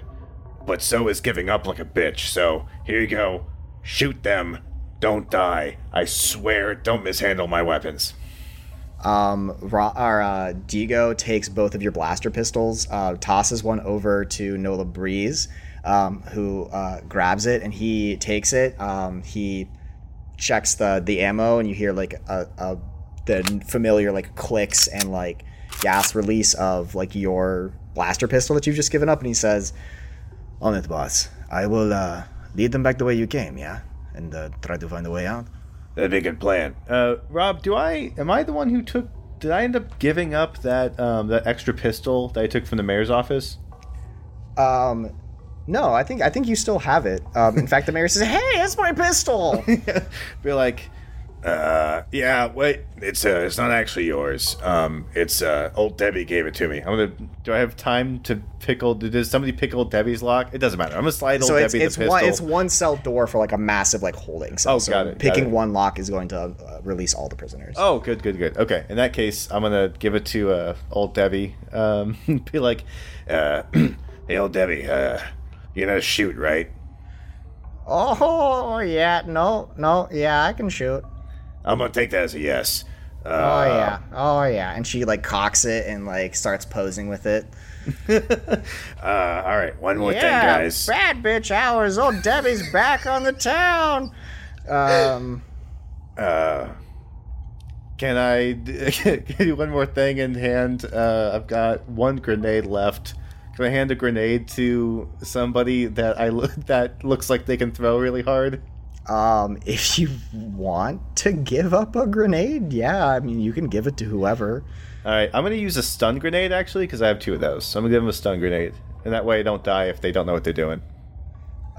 but so is giving up like a bitch. So here you go. Shoot them. Don't die. I swear, don't mishandle my weapons.
Um, Ra- or, uh, Digo takes both of your blaster pistols, uh, tosses one over to Nola Breeze, um, who uh, grabs it and he takes it. Um, he checks the the ammo, and you hear like a, a the familiar like clicks and like gas release of like your blaster pistol that you've just given up, and he says, "On it, boss. I will uh, lead them back the way you came, yeah, and uh, try to find a way out."
That'd be a good plan.
uh, Rob, do I am I the one who took? Did I end up giving up that um, that extra pistol that I took from the mayor's office?
Um, no, I think I think you still have it. Um, in fact, the mayor says, "Hey, it's my pistol."
Be like,
Uh, yeah, wait. It's uh, it's not actually yours. Um, it's uh, old Debbie gave it to me.
I'm gonna. Do I have time to pickle? Did somebody pickle Debbie's lock? It doesn't matter. I'm gonna slide old
so it's
Debbie
it's
the pistol.
one it's one cell door for like a massive like holding cell.
Oh,
so
got it, got
Picking
it.
one lock is going to uh, release all the prisoners.
Oh, good, good, good. Okay, in that case, I'm gonna give it to uh, old Debbie. Um, be like,
Uh, hey, old Debbie. Uh, you know how to shoot, right?
Oh yeah, no, no, yeah, I can shoot.
I'm gonna take that as a yes. Uh,
Oh yeah, oh yeah, and she like cocks it and like starts posing with it.
Uh, all right. One more thing, guys.
bad bitch hours. Old Debbie's back on the town. Um,
Uh,
can I d- can I do one more thing in hand? Uh, I've got one grenade left. Can I hand a grenade to somebody that I lo- that looks like they can throw really hard?
Um, if you want to give up a grenade, yeah, I mean you can give it to whoever.
All right, I'm gonna use a stun grenade actually because I have two of those. So I'm gonna give them a stun grenade, and that way I don't die if they don't know what they're doing.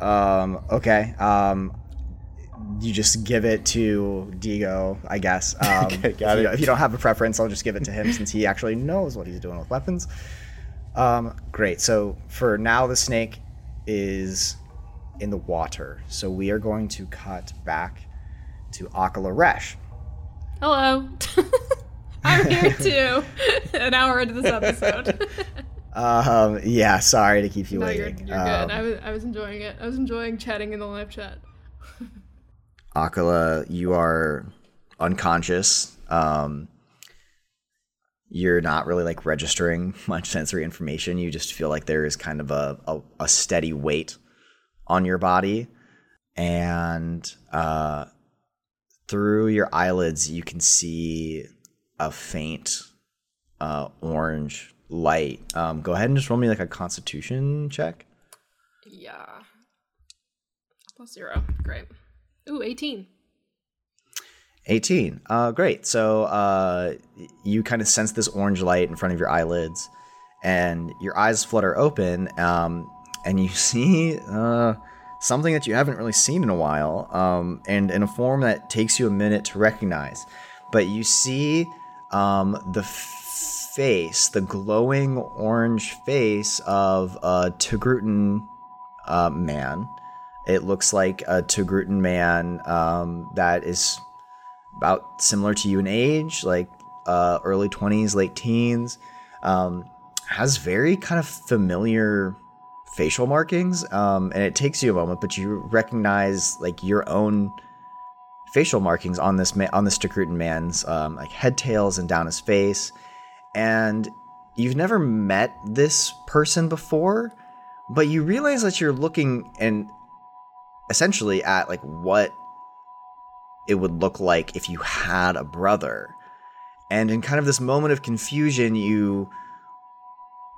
Um, okay. Um, you just give it to Digo, I guess. Um,
Okay, got
if, you,
it.
if you don't have a preference, I'll just give it to him since he actually knows what he's doing with weapons. Um, great. So for now, the snake is in the water. So we are going to cut back to Akala Resh.
Hello. I'm here too. An hour into this episode.
Um, yeah, sorry to keep you
no, you're,
waiting.
you're
Um,
good. I was, I was enjoying it. I was enjoying chatting in the live chat.
Akala, you are unconscious. Um, you're not really like registering much sensory information. You just feel like there is kind of a, a, a steady weight on your body. And uh, through your eyelids, you can see a faint uh, orange light. Um, go ahead and just roll me like a constitution check.
Yeah. Plus zero. Great. Ooh, 18.
18. Uh, great. So uh, you kind of sense this orange light in front of your eyelids, and your eyes flutter open, um, and you see uh, something that you haven't really seen in a while, um, and in a form that takes you a minute to recognize. But you see um, the face, the glowing orange face of a Togrutan uh, man. It looks like a Togrutan man um, that is about similar to you in age, like uh, early 20s, late teens. Um, has very kind of familiar facial markings, um, and it takes you a moment, but you recognize like your own facial markings on this ma- on this Togrutan man's um, like head tails and down his face, and you've never met this person before, but you realize that you're looking and essentially at like what it would look like if you had a brother. And in kind of this moment of confusion, you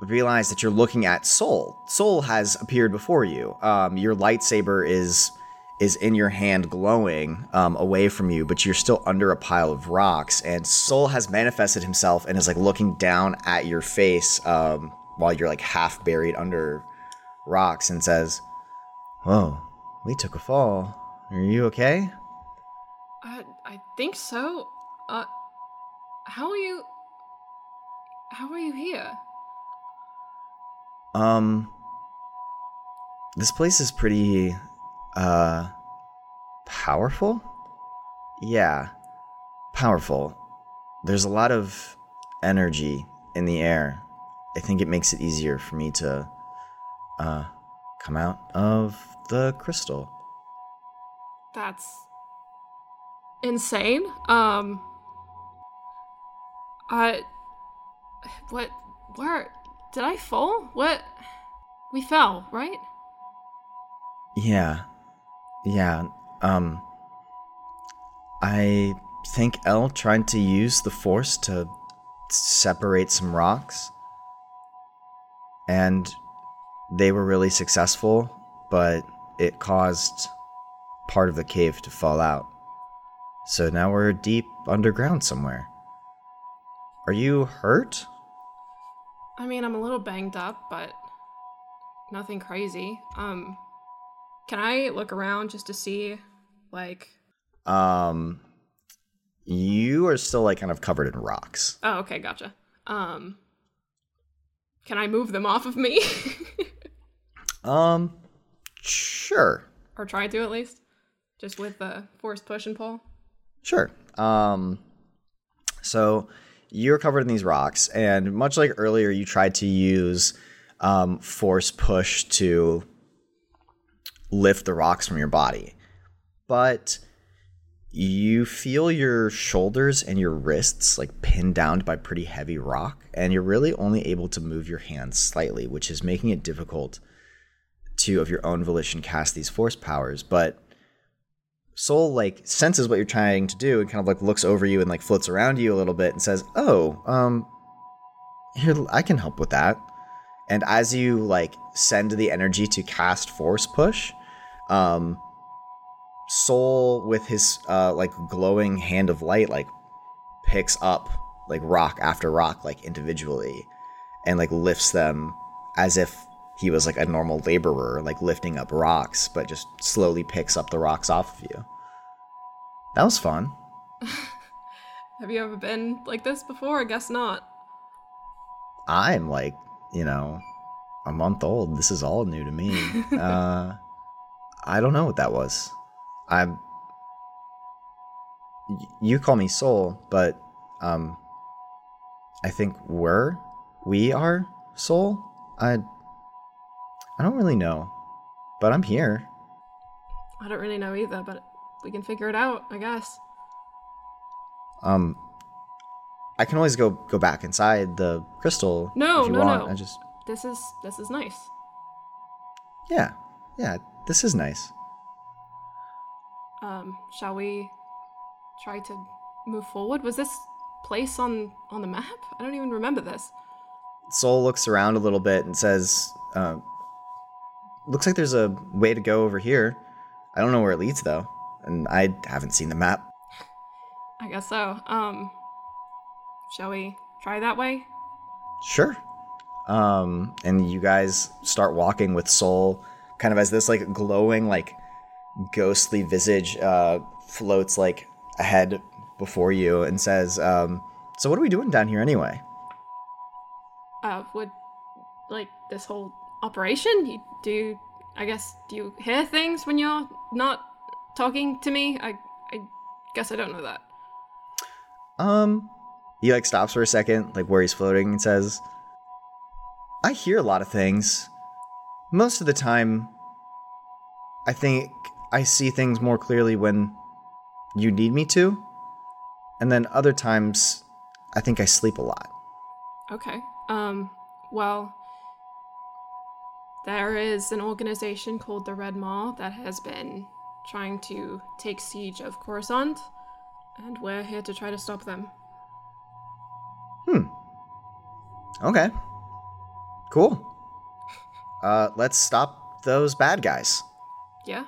realize that you're looking at Soul. Soul has appeared before you. Um, your lightsaber is is in your hand glowing um, away from you, but you're still under a pile of rocks. And Soul has manifested himself and is like looking down at your face um, while you're like half buried under rocks and says, Whoa, we took a fall. Are you okay?
I I think so. Uh, how are you? How are you here?
Um, this place is pretty, uh, powerful? Yeah, powerful. There's a lot of energy in the air. I think it makes it easier for me to, uh, come out of the crystal.
That's insane. Um, I, what, where, did I fall? What? We fell, right?
Yeah. Yeah. Um I think El tried to use the force to separate some rocks. And they were really successful, but it caused part of the cave to fall out. So now we're deep underground somewhere. Are you hurt?
I mean, I'm a little banged up, but nothing crazy. Um, can I look around just to see, like?
Um, you are still like kind of covered in rocks.
Oh, okay, gotcha. Um, can I move them off of me?
um, sure.
Or try to at least, just with the forced push and pull.
Sure. Um, so you're covered in these rocks, and much like earlier, you tried to use um, force push to lift the rocks from your body, but you feel your shoulders and your wrists like pinned down by pretty heavy rock, and you're really only able to move your hands slightly, which is making it difficult to, of your own volition, cast these force powers. But Soul like senses what you're trying to do and kind of like looks over you and like floats around you a little bit and says, "Oh, um, here I can help with that." And as you like send the energy to cast Force Push, um, Soul with his uh like glowing hand of light like picks up like rock after rock like individually and like lifts them as if he was like a normal laborer, like lifting up rocks, but just slowly picks up the rocks off of you. That was fun.
Have you ever been like this before? I guess not.
I'm like, you know, a month old. This is all new to me. uh, I don't know what that was. I'm. You call me Soul, but um, I think we're we are Soul. I I don't really know, but I'm here.
I don't really know either, but we can figure it out, I guess.
Um, I can always go go back inside the crystal.
No,
if you
no,
want.
no.
I just
This is this is nice.
yeah, yeah. This is nice.
Um, shall we try to move forward? Was this place on on the map? I don't even remember this.
Soul looks around a little bit and says, uh, "Looks like there's a way to go over here. I don't know where it leads though, and I haven't seen the map."
I guess so. Um, shall we try that way?
Sure. Um, and you guys start walking with Soul, kind of as this like glowing, like ghostly visage uh, floats like ahead before you and says, um, "So what are we doing down here anyway?"
Uh, would like this whole operation? You do? I guess do you hear things when you're not talking to me? I I guess I don't know that.
Um, he like stops for a second, like where he's floating, and says, "I hear a lot of things. Most of the time, I think I see things more clearly when you need me to, and then other times, I think I sleep a lot."
Okay. Um, well, there is an organization called the Red Maw that has been trying to take siege of Coruscant, and we're here to try to stop them.
Hmm. Okay. Cool. Uh, let's stop those bad guys.
Yeah?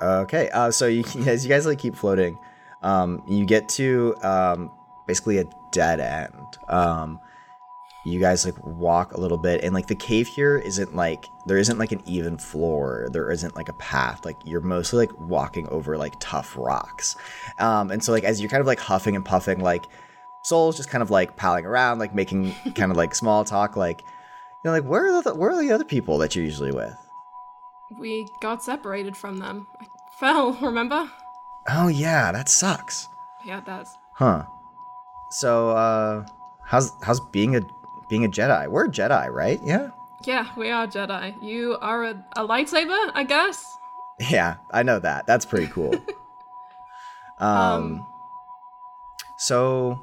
Okay. Uh, so you as you guys like keep floating, um, you get to um, basically a dead end. Um, you guys like walk a little bit, and like the cave here isn't like there isn't like an even floor. There isn't like a path. Like you're mostly like walking over like tough rocks. Um, and so like as you're kind of like huffing and puffing, like Soul's just kind of like palling around, like making kind of like small talk, like you know, like where are the where are the other people that you're usually with?
We got separated from them. I fell, remember?
Oh yeah, that sucks.
Yeah, it does.
Huh. So uh how's how's being a being a Jedi? We're a Jedi, right? Yeah.
Yeah, we are Jedi. You are a, a lightsaber, I guess?
Yeah, I know that. That's pretty cool. um,
Um,
so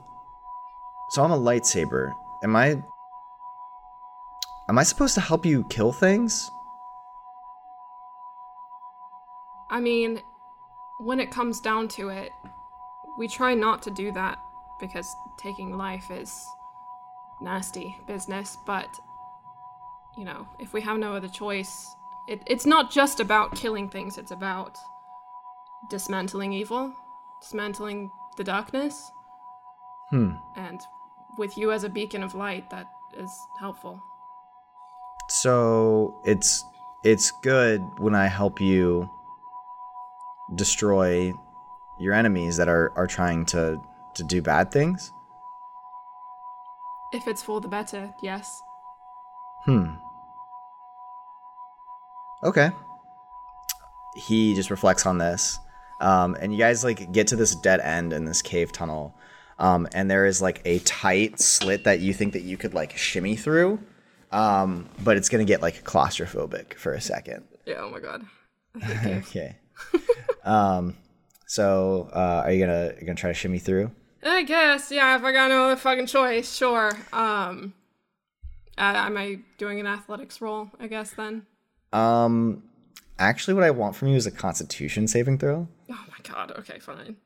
so I'm a lightsaber. Am I Am I supposed to help you kill things?
I mean, when it comes down to it, we try not to do that because taking life is nasty business, but you know, if we have no other choice, it, it's not just about killing things, it's about dismantling evil, dismantling the darkness,
Hmm.
and with you as a beacon of light, that is helpful.
So it's it's good when I help you destroy your enemies that are are trying to to do bad things.
If it's for the better, yes.
Hmm. Okay. He just reflects on this. Um, and you guys like get to this dead end in this cave tunnel. Um, and there is like a tight slit that you think that you could like shimmy through. Um, but it's gonna get like claustrophobic for a second.
Yeah, oh my god. I hate caves.
Okay. um, so uh, are you gonna you gonna try to shimmy through?
I guess, yeah, if I got no other fucking choice, sure. Um, uh, am I doing an athletics roll, I guess, then?
Um, actually, what I want from you is a Constitution saving throw.
Oh my god, okay, fine.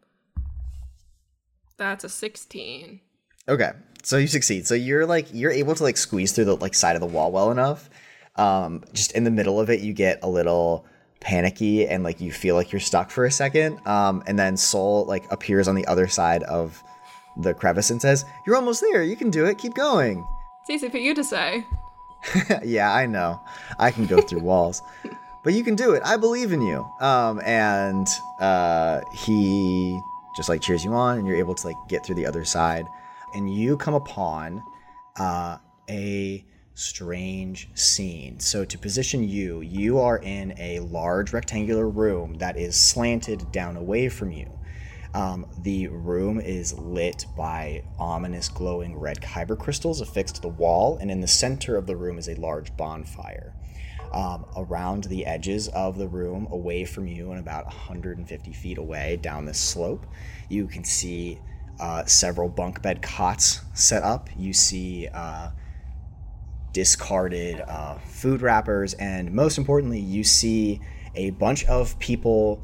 That's a 16.
Okay, so you succeed. So you're like you're able to like squeeze through the like side of the wall well enough. Um, just in the middle of it, you get a little panicky and like you feel like you're stuck for a second. Um, and then Soul like appears on the other side of the crevice and says, "You're almost there. You can do it. Keep going."
It's easy for you to say.
yeah, I know. I can go through walls. But you can do it. I believe in you. Um, and uh, he just like cheers you on, and you're able to like get through the other side. And you come upon uh, a strange scene. So to position you, you are in a large rectangular room that is slanted down away from you. Um, the room is lit by ominous glowing red kyber crystals affixed to the wall, and in the center of the room is a large bonfire. Um, around the edges of the room, away from you, and about 150 feet away down this slope, you can see uh, several bunk bed cots set up. You see uh, discarded uh, food wrappers, and most importantly, you see a bunch of people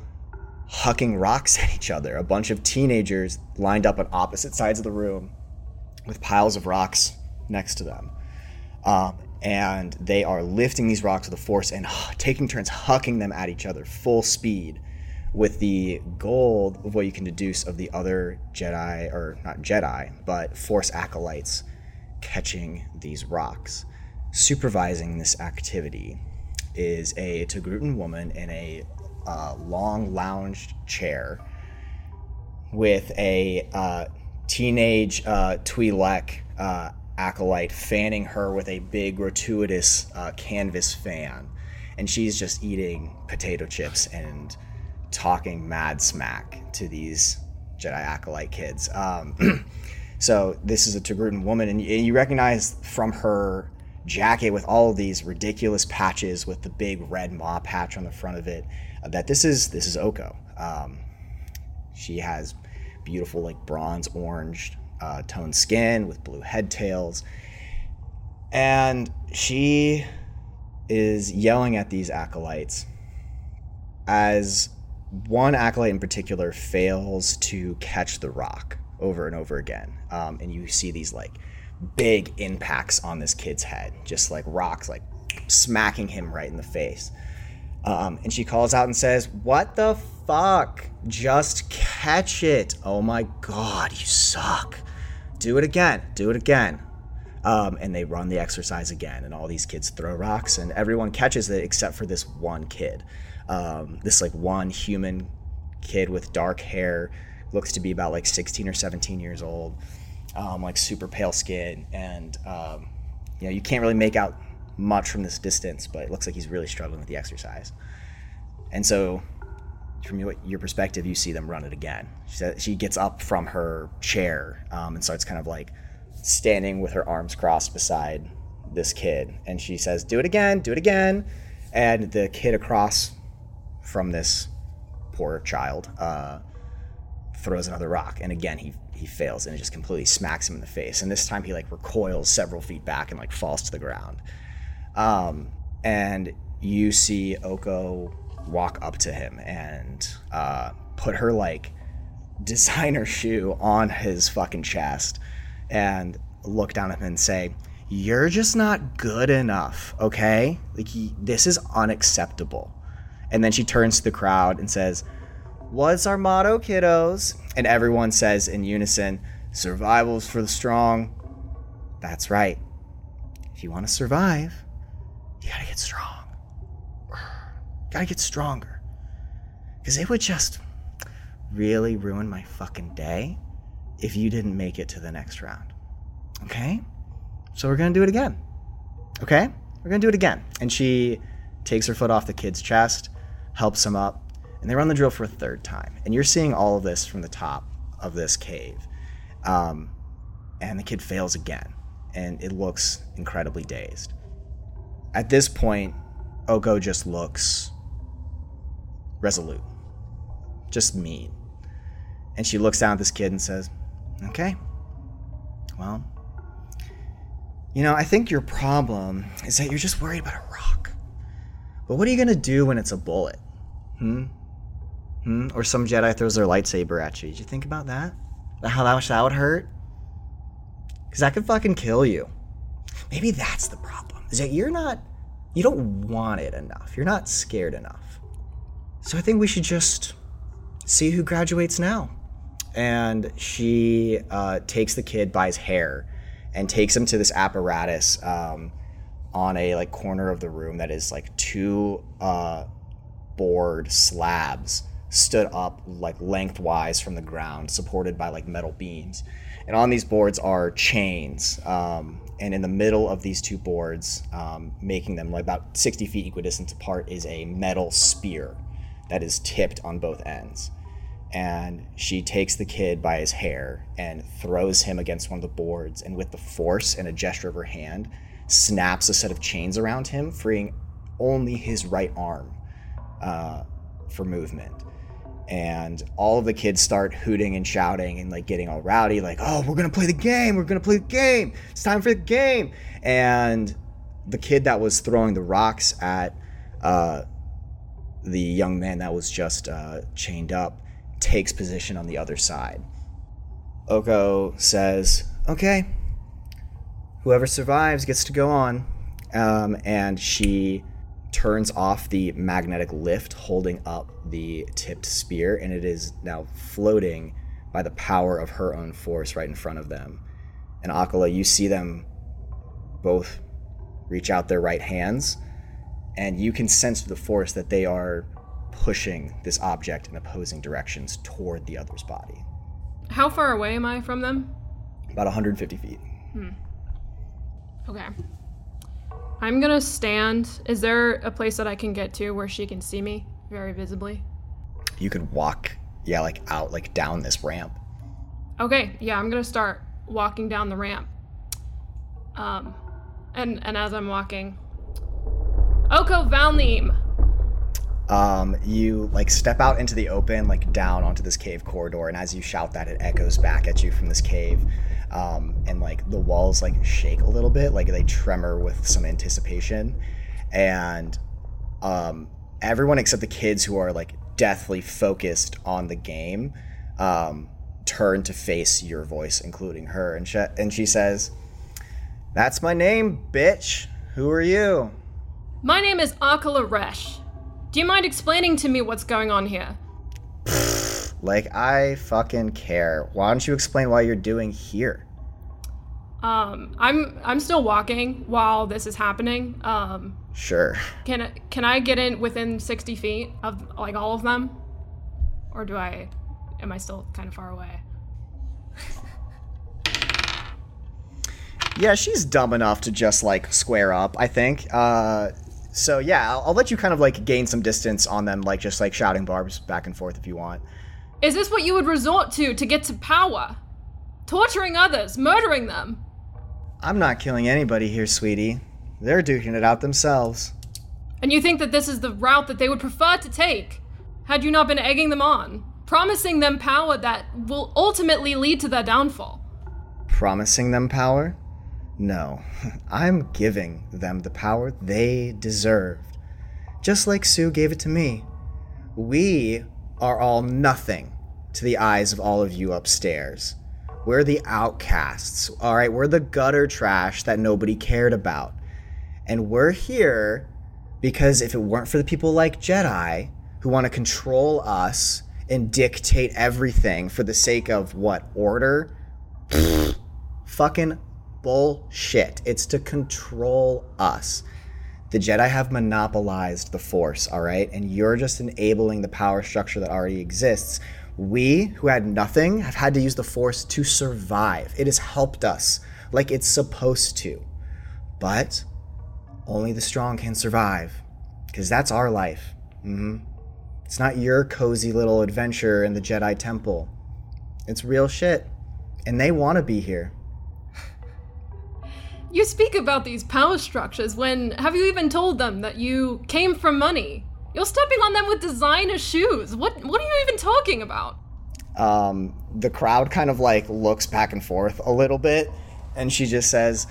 hucking rocks at each other. A bunch of teenagers lined up on opposite sides of the room with piles of rocks next to them. Um, and they are lifting these rocks with a force and taking turns hucking them at each other full speed with the goal of what you can deduce of the other Jedi, or not Jedi, but Force acolytes catching these rocks. Supervising this activity is a Togrutan woman in a uh, long lounged chair with a uh, teenage uh, Twi'lek uh, acolyte fanning her with a big gratuitous uh, canvas fan, and she's just eating potato chips and talking mad smack to these Jedi acolyte kids. Um, so this is a Togrutan woman, and you recognize from her jacket with all these ridiculous patches with the big red maw patch on the front of it that this is this is Oko. Um, she has beautiful like bronze orange uh, toned skin with blue head tails. And she is yelling at these acolytes as one acolyte in particular fails to catch the rock over and over again. Um, and you see these like big impacts on this kid's head, just like rocks, like smacking him right in the face. Um, and she calls out and says, What the fuck? Just catch it. Oh my god, you suck. Do it again. Do it again. Um, and they run the exercise again, and all these kids throw rocks, and everyone catches it except for this one kid. Um, this like one human kid with dark hair, looks to be about like 16 or 17 years old, um, like super pale skin, and um, you know you can't really make out much from this distance, but it looks like he's really struggling with the exercise. And so, from your, perspective, you see them run it again. She, she gets up from her chair um, and starts kind of like standing with her arms crossed beside this kid. And she says, Do it again, do it again. And the kid across from this poor child uh, throws another rock. And again, he, he fails and it just completely smacks him in the face. And this time he like recoils several feet back and like falls to the ground. Um, and you see Oko walk up to him and uh, put her like designer shoe on his fucking chest and look down at him and say, "You're just not good enough, okay? Like he, this is unacceptable." And then she turns to the crowd and says, "What's our motto, kiddos?" And everyone says in unison, "Survival's for the strong." That's right. If you want to survive, you gotta get strong. Gotta get stronger. Because it would just really ruin my fucking day if you didn't make it to the next round. Okay? So we're gonna do it again. Okay? We're gonna do it again. And she takes her foot off the kid's chest, helps him up, and they run the drill for a third time. And you're seeing all of this from the top of this cave. Um, and the kid fails again, and it looks incredibly dazed. At this point, Oko just looks resolute, just mean. And she looks down at this kid and says, Okay, well, you know, I think your problem is that you're just worried about a rock. But what are you going to do when it's a bullet? Hmm? Hmm? Or some Jedi throws their lightsaber at you. Did you think about that? How much that would hurt? Because that could fucking kill you. Maybe that's the problem. Is that you're not, you don't want it enough. You're not scared enough. So I think we should just see who graduates now. And she uh, takes the kid by his hair and takes him to this apparatus um, on a like corner of the room that is like two uh, board slabs stood up like lengthwise from the ground, supported by like metal beams. And on these boards are chains. Um, and in the middle of these two boards, um, making them like about 60 feet equidistant apart, is a metal spear that is tipped on both ends. And she takes the kid by his hair and throws him against one of the boards, and with the force and a gesture of her hand, snaps a set of chains around him, freeing only his right arm uh, for movement and all of the kids start hooting and shouting and like getting all rowdy like oh we're gonna play the game we're gonna play the game it's time for the game. And the kid that was throwing the rocks at uh, the young man that was just uh, chained up takes position on the other side. Oko says okay whoever survives gets to go on um, and she turns off the magnetic lift holding up the tipped spear, and it is now floating by the power of her own force right in front of them. And Akala, you see them both reach out their right hands, and you can sense the force that they are pushing this object in opposing directions toward the other's body.
How far away am I from them?
About 150 feet. Hmm.
Okay. I'm gonna stand. Is there a place that I can get to where she can see me very visibly?
You could walk, yeah, like out, like down this ramp.
Okay, yeah, I'm gonna start walking down the ramp. Um, and and as I'm walking, Oko Valneem.
um, you like step out into the open, like down onto this cave corridor, and as you shout that, it echoes back at you from this cave. Um, and like the walls like shake a little bit, like they tremor with some anticipation, and um, everyone except the kids who are like deathly focused on the game um, turn to face your voice, including her, and she, and she says, "That's my name, bitch. Who are you?"
My name is Akala Resh. Do you mind explaining to me what's going on here?
Like I fucking care. Why don't you explain why you're doing here?
Um, I'm I'm still walking while this is happening. Um,
Sure.
can I, can I get in within sixty feet of like all of them, or do I? Am I still kind of far away?
Yeah, she's dumb enough to just like square up, I think. Uh, so yeah, I'll, I'll let you kind of like gain some distance on them, like just like shouting barbs back and forth if you want.
Is this what you would resort to to get to power? Torturing others, murdering them.
I'm not killing anybody here, sweetie. They're duking it out themselves.
And you think that this is the route that they would prefer to take, had you not been egging them on, promising them power that will ultimately lead to their downfall.
Promising them power? No, I'm giving them the power they deserved. Just like Sue gave it to me. We are all nothing to the eyes of all of you upstairs. We're the outcasts, all right? We're the gutter trash that nobody cared about. And we're here because if it weren't for the people like Jedi who want to control us and dictate everything for the sake of what? Order? fucking bullshit. It's to control us. The Jedi have monopolized the Force, all right? And you're just enabling the power structure that already exists. We, who had nothing, have had to use the Force to survive. It has helped us like it's supposed to. But only the strong can survive, because that's our life. hmm It's not your cozy little adventure in the Jedi Temple. It's real shit. And they want to be here.
You speak about these power structures when have you even told them that you came from money? You're stepping on them with designer shoes. What what are you even talking about?
um, the crowd kind of like looks back and forth a little bit, and she just says,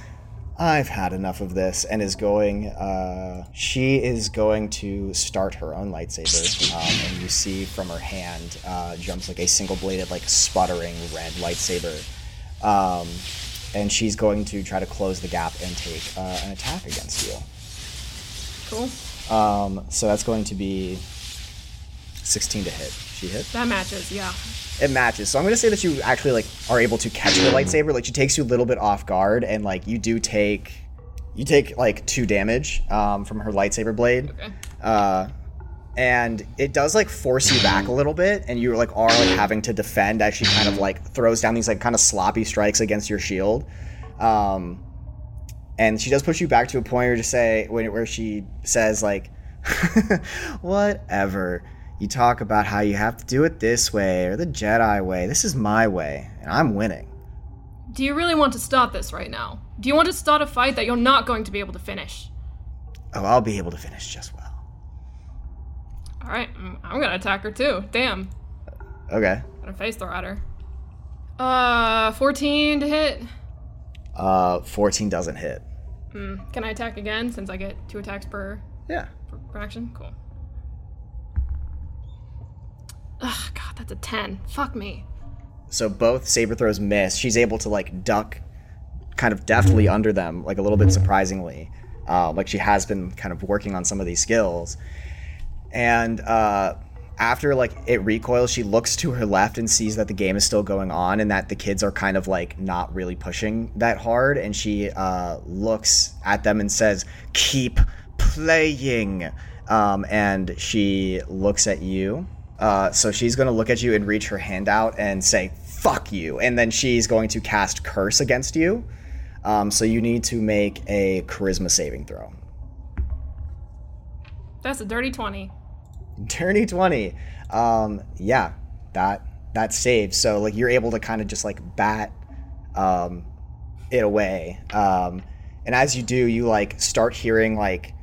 "I've had enough of this," and is going. Uh, she is going to start her own lightsaber, um, and you see from her hand uh, jumps like a single-bladed, like sputtering red lightsaber, um, and she's going to try to close the gap and take uh, an attack against you.
Cool.
Um, so that's going to be 16 to hit. She hit.
That matches, yeah.
it matches. So I'm gonna say that you actually like are able to catch the lightsaber. Like she takes you a little bit off guard, and like you do take you take like two damage um, from her lightsaber blade.
Okay.
Uh, and it does like force you back a little bit, and you like are like having to defend as she kind of like throws down these like kind of sloppy strikes against your shield. Um, and she does push you back to a point where just say when where she says like, whatever. You talk about how you have to do it this way or the Jedi way. This is my way, and I'm winning.
Do you really want to start this right now? Do you want to start a fight that you're not going to be able to finish?
Oh, I'll be able to finish just well.
All right, mm, I'm gonna attack her too. Damn,
Okay.
gonna face throw at her. Uh, 14 to hit.
Uh, 14 doesn't hit.
Mm, can I attack again since I get two attacks per,
Yeah.
per action? Cool. Ugh, God, that's a 10. Fuck me.
So both saber throws miss. She's able to like duck kind of deftly under them, like a little bit surprisingly. Uh, like she has been kind of working on some of these skills. And uh, after like it recoils, she looks to her left and sees that the game is still going on and that the kids are kind of like not really pushing that hard. And she uh, looks at them and says, "Keep playing." Um, and she looks at you. Uh, so she's going to look at you and reach her hand out and say, fuck you. And then she's going to cast Curse against you. Um, so you need to make a charisma saving throw.
That's a dirty 20.
Dirty 20. Um, yeah, that that saves. So like you're able to kind of just like bat um, it away. Um, and as you do, you like start hearing like,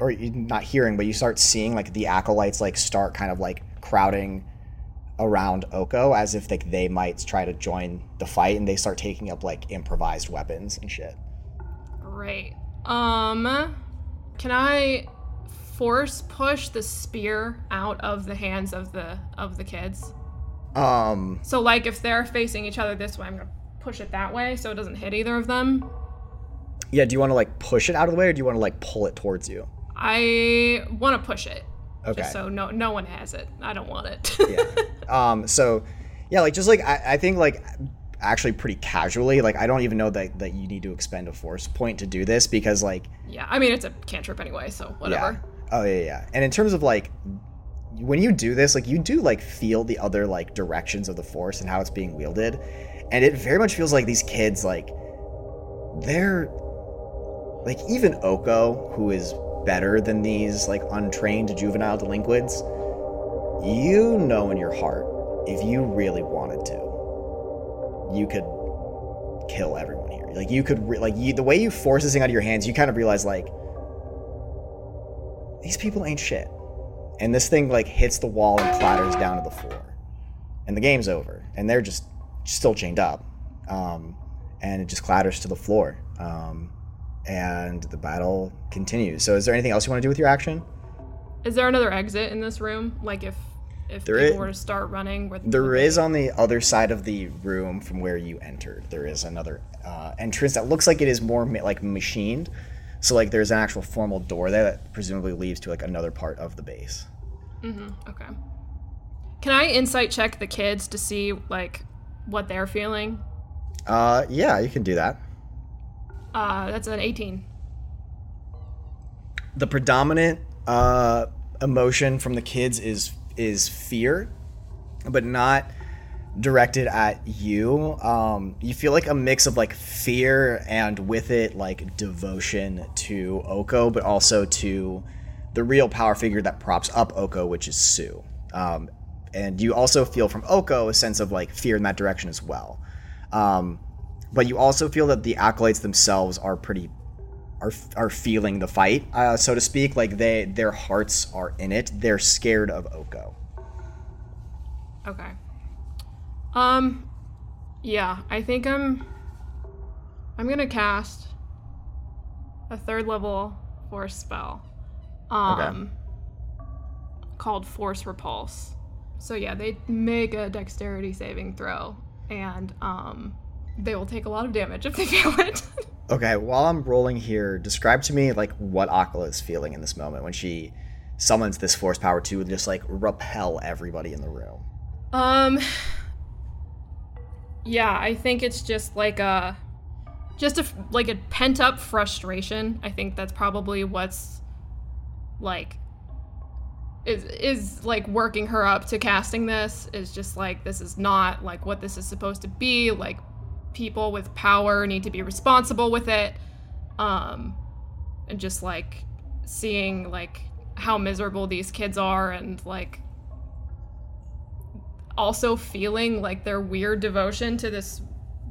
or not hearing, but you start seeing like the acolytes like start kind of like crowding around Oko as if like they might try to join the fight and they start taking up like improvised weapons and shit.
Great. Um, can I force push the spear out of the hands of the of the kids?
Um
So like if they're facing each other this way, I'm gonna push it that way so it doesn't hit either of them.
yeah, do you want to like push it out of the way or do you want to like pull it towards you?
I want to push it.
Okay.
So no no one has it. I don't want it.
yeah. Um. So, yeah, like just like I, I think like actually pretty casually. Like I don't even know that that you need to expend a force point to do this because like
yeah. I mean it's a cantrip anyway, so whatever.
yeah. Oh yeah, yeah. And in terms of like when you do this, like you do like feel the other like directions of the force and how it's being wielded, and it very much feels like these kids like they're like even Oko, who is better than these like untrained juvenile delinquents, you know in your heart, if you really wanted to, you could kill everyone here. Like you could re- like you the way you force this thing out of your hands, you kind of realize like these people ain't shit. And this thing like hits the wall and clatters down to the floor. And the game's over. And they're just still chained up. Um, and it just clatters to the floor. Um, and the battle continues. So is there anything else you want to do with your action?
Is there another exit in this room? Like if if
There
people
i-
were to start running with
There is on the other side of the room from where you entered. There is another uh, entrance that looks like it is more ma- like machined. So like there's an actual formal door there that presumably leads to like another part of the base. Mm-hmm.
Okay. Can I insight check the kids to see like what they're feeling?
Uh, yeah, you can do that.
Uh that's an 18.
the predominant uh, emotion from the kids is is fear, but not directed at you. Um, you feel like a mix of like fear and with it like devotion to Oko, but also to the real power figure that props up Oko, which is Sue. Um, and you also feel from Oko a sense of like fear in that direction as well. Um, but you also feel that the acolytes themselves are pretty are are feeling the fight, uh, so to speak. Like they their hearts are in it. They're scared of Oko.
Okay. Um yeah, I think I'm I'm going to cast a third level force spell. Um called Force Repulse. So yeah, they make a dexterity saving throw and um they will take a lot of damage if they fail it.
Okay, while I'm rolling here, describe to me like what Akala is feeling in this moment when she summons this force power to just like repel everybody in the room.
Um Yeah, I think it's just like a just a like a pent up frustration. I think that's probably what's like is is like working her up to casting this is just like this is not like what this is supposed to be. Like people with power need to be responsible with it. Um and just like seeing like how miserable these kids are and like also feeling like their weird devotion to this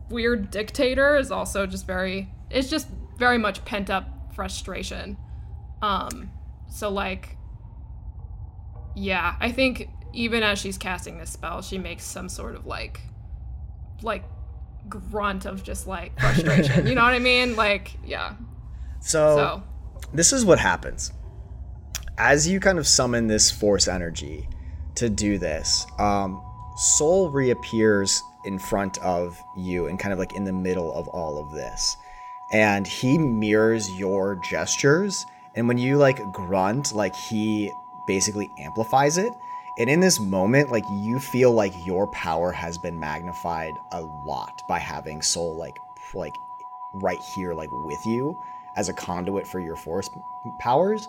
weird dictator is also just very it's just very much pent up frustration. Um so like yeah i think even as she's casting this spell she makes some sort of like like grunt of just like frustration. You know what i mean? Like yeah.
So,
so.
this is what happens. As you kind of summon this force energy to do this, um, Soul reappears in front of you and kind of like in the middle of all of this. And he mirrors your gestures. And when you like grunt, like he basically amplifies it. And in this moment, like you feel like your power has been magnified a lot by having Soul like like right here like with you as a conduit for your force powers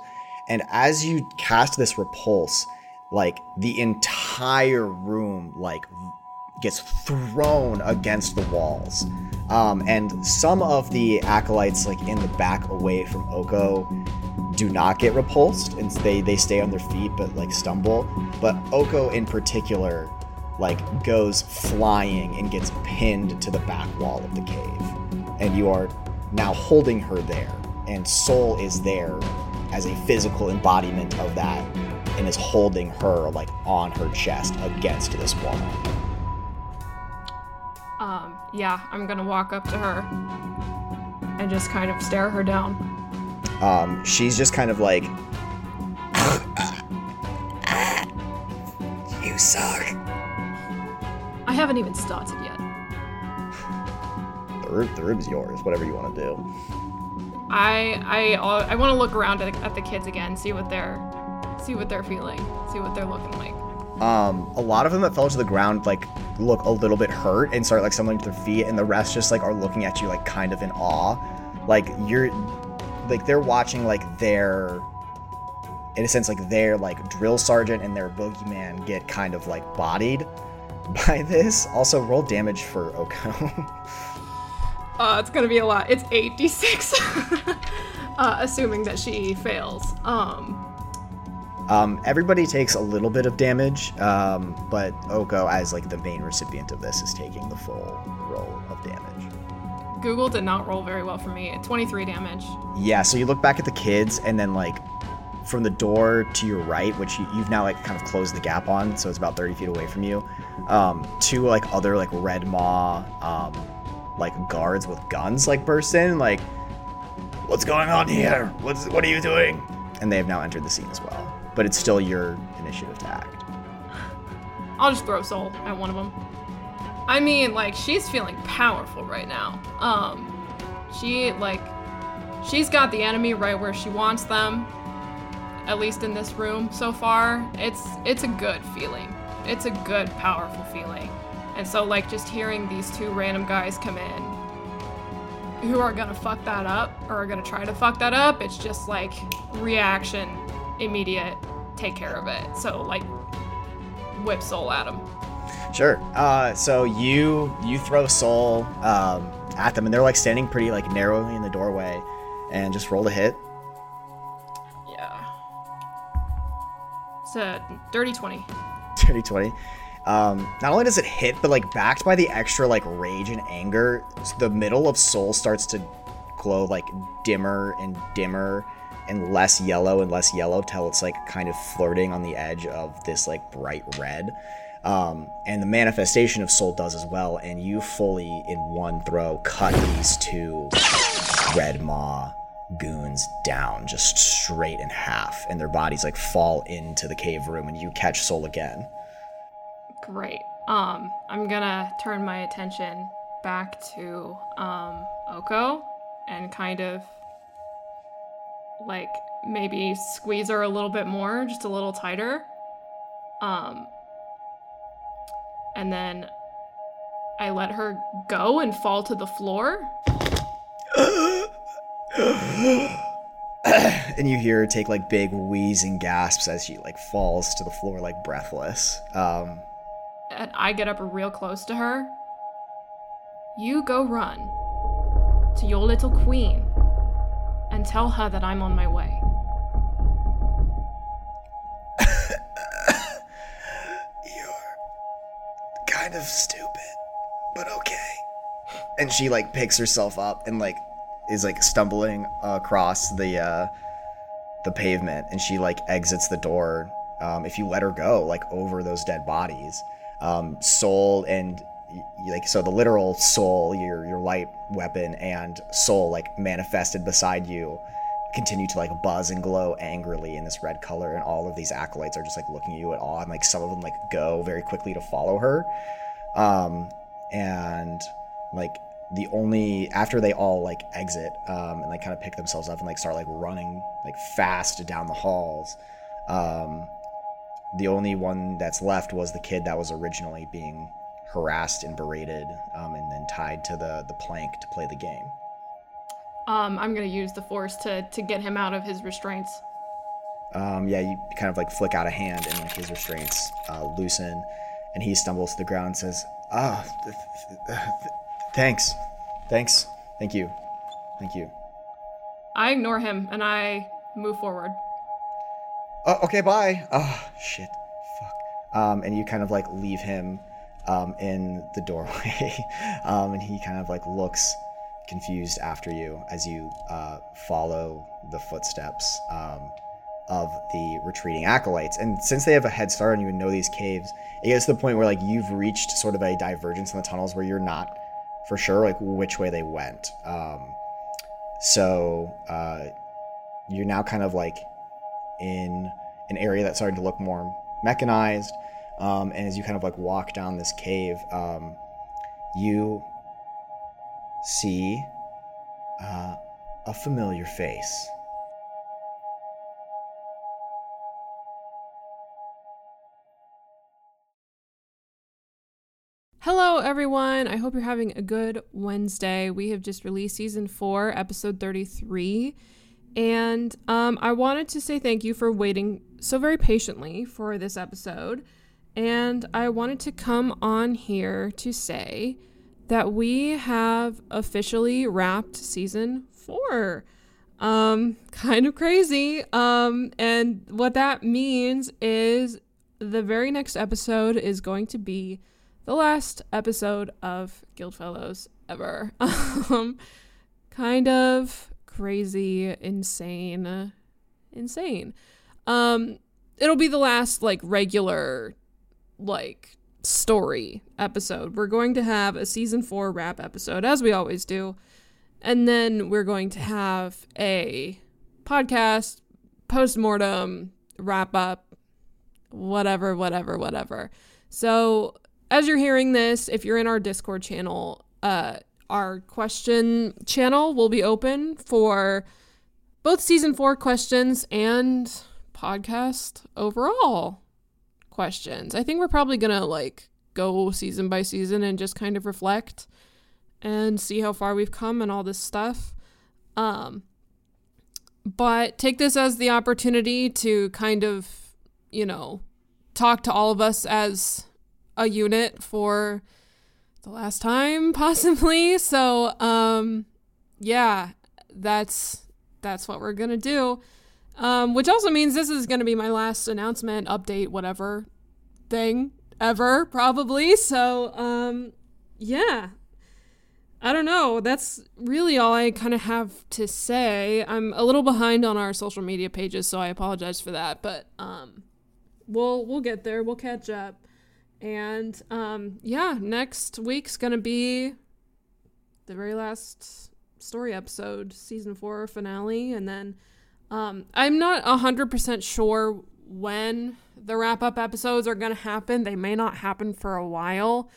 and as you cast this repulse like the entire room like gets thrown against the walls. Um, and some of the acolytes like in the back away from oko do not get repulsed and they they stay on their feet but like stumble. But oko in particular like goes flying and gets pinned to the back wall of the cave. And you are now holding her there and soul is there as a physical embodiment of that and is holding her like on her chest against this wall.
Um, yeah, I'm gonna walk up to her and just kind of stare her down.
Um, she's just kind of like, you suck.
I haven't even started yet.
The room, the room's yours. Whatever you want to do.
I I I want to look around at, at the kids again, see what they're see what they're feeling, see what they're looking like.
Um, a lot of them that fell to the ground like look a little bit hurt and start like stumbling to their feet, and the rest just like are looking at you like kind of in awe, like you're like they're watching like their in a sense like their like drill sergeant and their boogeyman get kind of like bodied by this. Also, roll damage for Oko.
Uh, it's gonna be a lot. It's 8d6. uh, assuming that she fails. Um,
Um, everybody takes a little bit of damage, um, but Oko, as like the main recipient of this, is taking the full roll of damage.
Google did not roll very well for me. 23 damage.
Yeah, so you look back at the kids, and then like from the door to your right, which you, you've now like kind of closed the gap on, so it's about 30 feet away from you. Um, two like other like red maw, um, like guards with guns like burst in, like, what's going on here? What's what are you doing? And they have now entered the scene as well. But it's still your initiative to act.
I'll just throw soul at one of them. I mean, like she's feeling powerful right now. Um, she like she's got the enemy right where she wants them. At least in this room so far, it's it's a good feeling. It's a good, powerful feeling. And so, like, just hearing these two random guys come in who are gonna fuck that up or are gonna try to fuck that up, it's just like reaction, immediate, take care of it. So, like, whip soul at them.
Sure. Uh, so you you throw soul um, at them, and they're like standing pretty like narrowly in the doorway, and just roll a hit.
Yeah. It's a dirty 20.
Dirty twenty. Um, not only does it hit, but like backed by the extra like rage and anger, the middle of soul starts to glow like dimmer and dimmer and less yellow and less yellow till it's like kind of flirting on the edge of this like bright red. Um, and the manifestation of soul does as well, and you fully in one throw cut these two red maw goons down just straight in half, and their bodies like fall into the cave room, and you catch soul again.
Great. Um, I'm gonna turn my attention back to um Oko and kind of like maybe squeeze her a little bit more, just a little tighter. Um and then I let her go and fall to the floor.
and you hear her take like big wheezing gasps as she like falls to the floor like breathless. Um,
and I get up real close to her. You go run to your little queen and tell her that I'm on my way.
You're kind of stupid, but okay. And she like picks herself up and like is like stumbling across the uh the pavement and she like exits the door um if you let her go like over those dead bodies. Um soul and like so the literal soul your your light weapon and soul like manifested beside you continue to like buzz and glow angrily in this red color and all of these acolytes are just like looking at you at awe and like some of them like go very quickly to follow her. Um and like the only after they all like exit um and like kind of pick themselves up and like start like running like fast down the halls um the only one that's left was the kid that was originally being harassed and berated um, and then tied to the the plank to play the game
Um, I'm gonna use the force to to get him out of his restraints.
um, yeah, you kind of like flick out a hand and like his restraints uh, loosen, and he stumbles to the ground and says, "Ah, th- th- th- thanks, thanks, thank you, thank you."
I ignore him and I move forward.
Oh, okay, bye. Oh, shit, fuck. Um, and you kind of like leave him um, in the doorway, um, and he kind of like looks confused after you as you uh, follow the footsteps um, of the retreating acolytes. And since they have a head start and you know these caves, it gets to the point where like you've reached sort of a divergence in the tunnels where you're not for sure like which way they went. Um, so uh, you're now kind of like in an area that's starting to look more mechanized. Um, and as you kind of like walk down this cave, um, you see uh, a familiar face.
Hello, everyone. I hope you're having a good Wednesday. We have just released season four, episode 33. And um, I wanted to say thank you for waiting so very patiently for this episode. And I wanted to come on here to say that we have officially wrapped season four. Um, kind of crazy. Um, and what that means is the very next episode is going to be the last episode of Guildfellows ever. um, kind of crazy, insane, insane. Um, it'll be the last like regular, like story episode. We're going to have a season four wrap episode, as we always do, and then we're going to have a podcast post mortem wrap up, whatever, whatever, whatever. So as you're hearing this, if you're in our Discord channel, uh, our question channel will be open for both season four questions and podcast overall questions. I think we're probably gonna like go season by season and just kind of reflect and see how far we've come and all this stuff. Um, but take this as the opportunity to kind of, you know, talk to all of us as a unit for the last time possibly so um yeah that's that's what we're gonna do um which also means this is gonna be my last announcement update whatever thing ever probably so um yeah I don't know. That's really all I kind of have to say. I'm a little behind on our social media pages, so I apologize for that. But um, we'll we'll get there. We'll catch up. And um, yeah, next week's gonna be the very last story episode, season four finale, and then um, I'm not hundred percent sure when the wrap up episodes are gonna happen. They may not happen for a while,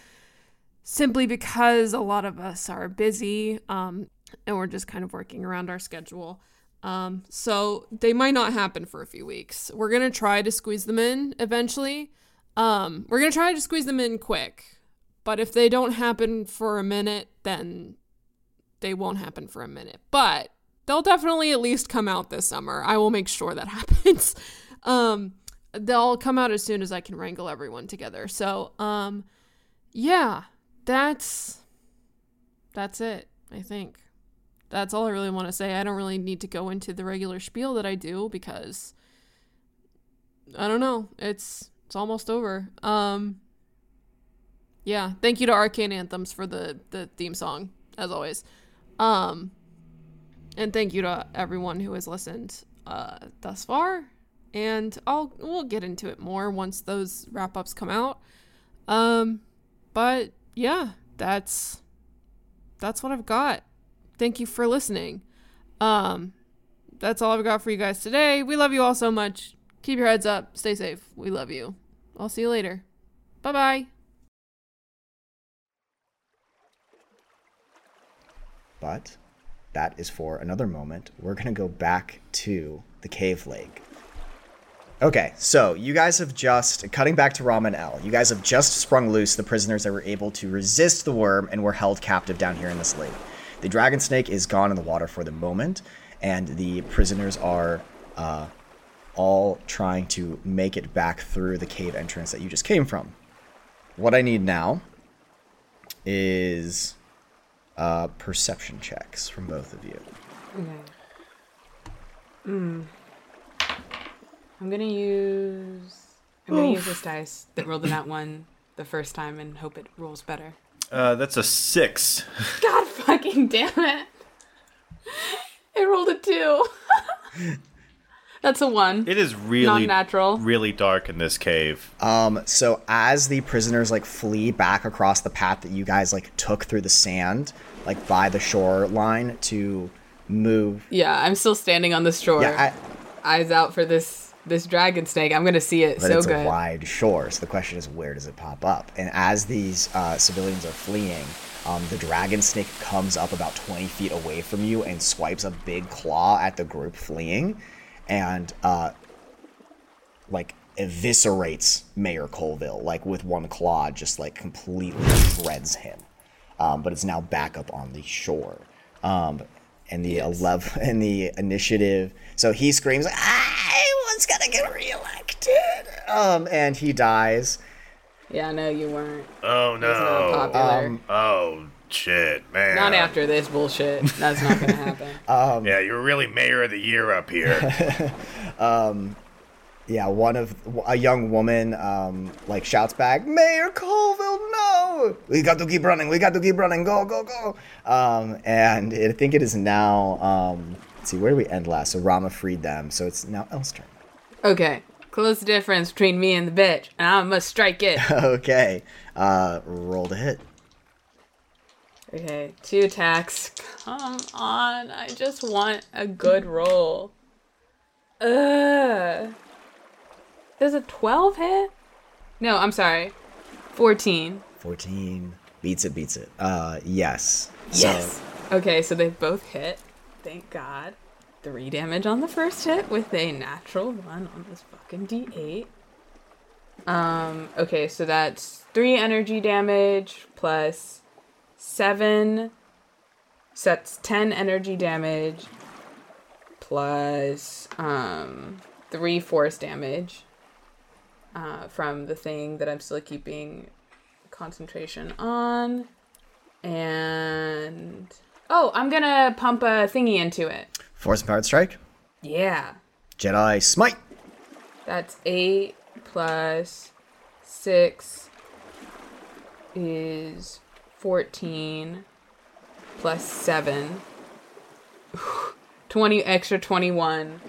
simply because a lot of us are busy, um, and we're just kind of working around our schedule. Um, so they might not happen for a few weeks. We're gonna try to squeeze them in eventually. Um, we're gonna try to squeeze them in quick, but if they don't happen for a minute, then they won't happen for a minute. But they'll definitely at least come out this summer. I will make sure that happens. um, they'll come out as soon as I can wrangle everyone together. So, um, yeah, that's that's it. I think that's all I really want to say. I don't really need to go into the regular spiel that I do because I don't know. It's it's almost over. Um Yeah, thank you to Arcane Anthems for the the theme song as always. Um and thank you to everyone who has listened uh thus far. And I'll we'll get into it more once those wrap-ups come out. Um but yeah, that's that's what I've got. Thank you for listening. Um that's all I've got for you guys today. We love you all so much. Keep your heads up. Stay safe. We love you. I'll see you later. Bye bye.
But that is for another moment. We're going to go back to the cave lake. Okay, so you guys have just, cutting back to Rama and L, you guys have just sprung loose the prisoners that were able to resist the worm and were held captive down here in this lake. The dragon snake is gone in the water for the moment, and the prisoners are uh, all trying to make it back through the cave entrance that you just came from. What I need now is uh, perception checks from both of you.
Okay. Hmm. I'm gonna use. I'm gonna use this dice that rolled a nat one the first time and hope it rolls better.
Uh, that's a six.
God fucking damn it! It rolled a two. That's a one.
It is really
Non-natural.
really dark in this cave.
Um, so as the prisoners like flee back across the path that you guys like took through the sand, like by the shoreline to move.
Yeah, I'm still standing on the shore.
Yeah, I,
Eyes out for this this dragon snake. I'm gonna see it
but
so
it's
good.
a wide shore. So the question is, where does it pop up? And as these uh, civilians are fleeing, um, the dragon snake comes up about 20 feet away from you and swipes a big claw at the group fleeing, and uh, like eviscerates Mayor Colville, like with one claw, just like completely shreds him. Um, but it's now back up on the shore. Um, and the 11 and the initiative. So he screams, "I was gonna get reelected," um, and he dies.
Yeah, no, you weren't.
Oh
Not
no.
popular.
Oh shit, man.
not after this bullshit. That's not gonna happen.
Yeah, you're really mayor of the year up here.
Yeah, one of a young woman um, like shouts back, "Mayor Colville, no! We got to keep running. We got to keep running. Go, go, go!" Um, and I think it is now. Um, let's see, where did we end last? So Rama freed them. So it's now El's turn.
okay, close the difference between me and the bitch, and I must strike it.
okay, uh, roll to hit.
Okay, two attacks. Come on, I just want a good roll. Ugh. Does a 12 hit? No, I'm sorry. 14.
14 beats it, beats it. Uh, yes.
Yes. Okay, so they both hit. Thank God. Three damage on the first hit with a natural one on this fucking d8. Um, okay, so that's three energy damage plus seven. So that's 10 energy damage plus um, three force damage uh, from the thing that I'm still keeping concentration on. And oh, I'm gonna pump a thingy into it.
Force empowered strike.
Yeah,
Jedi smite.
that's eight plus six is fourteen plus seven. 20 extra 21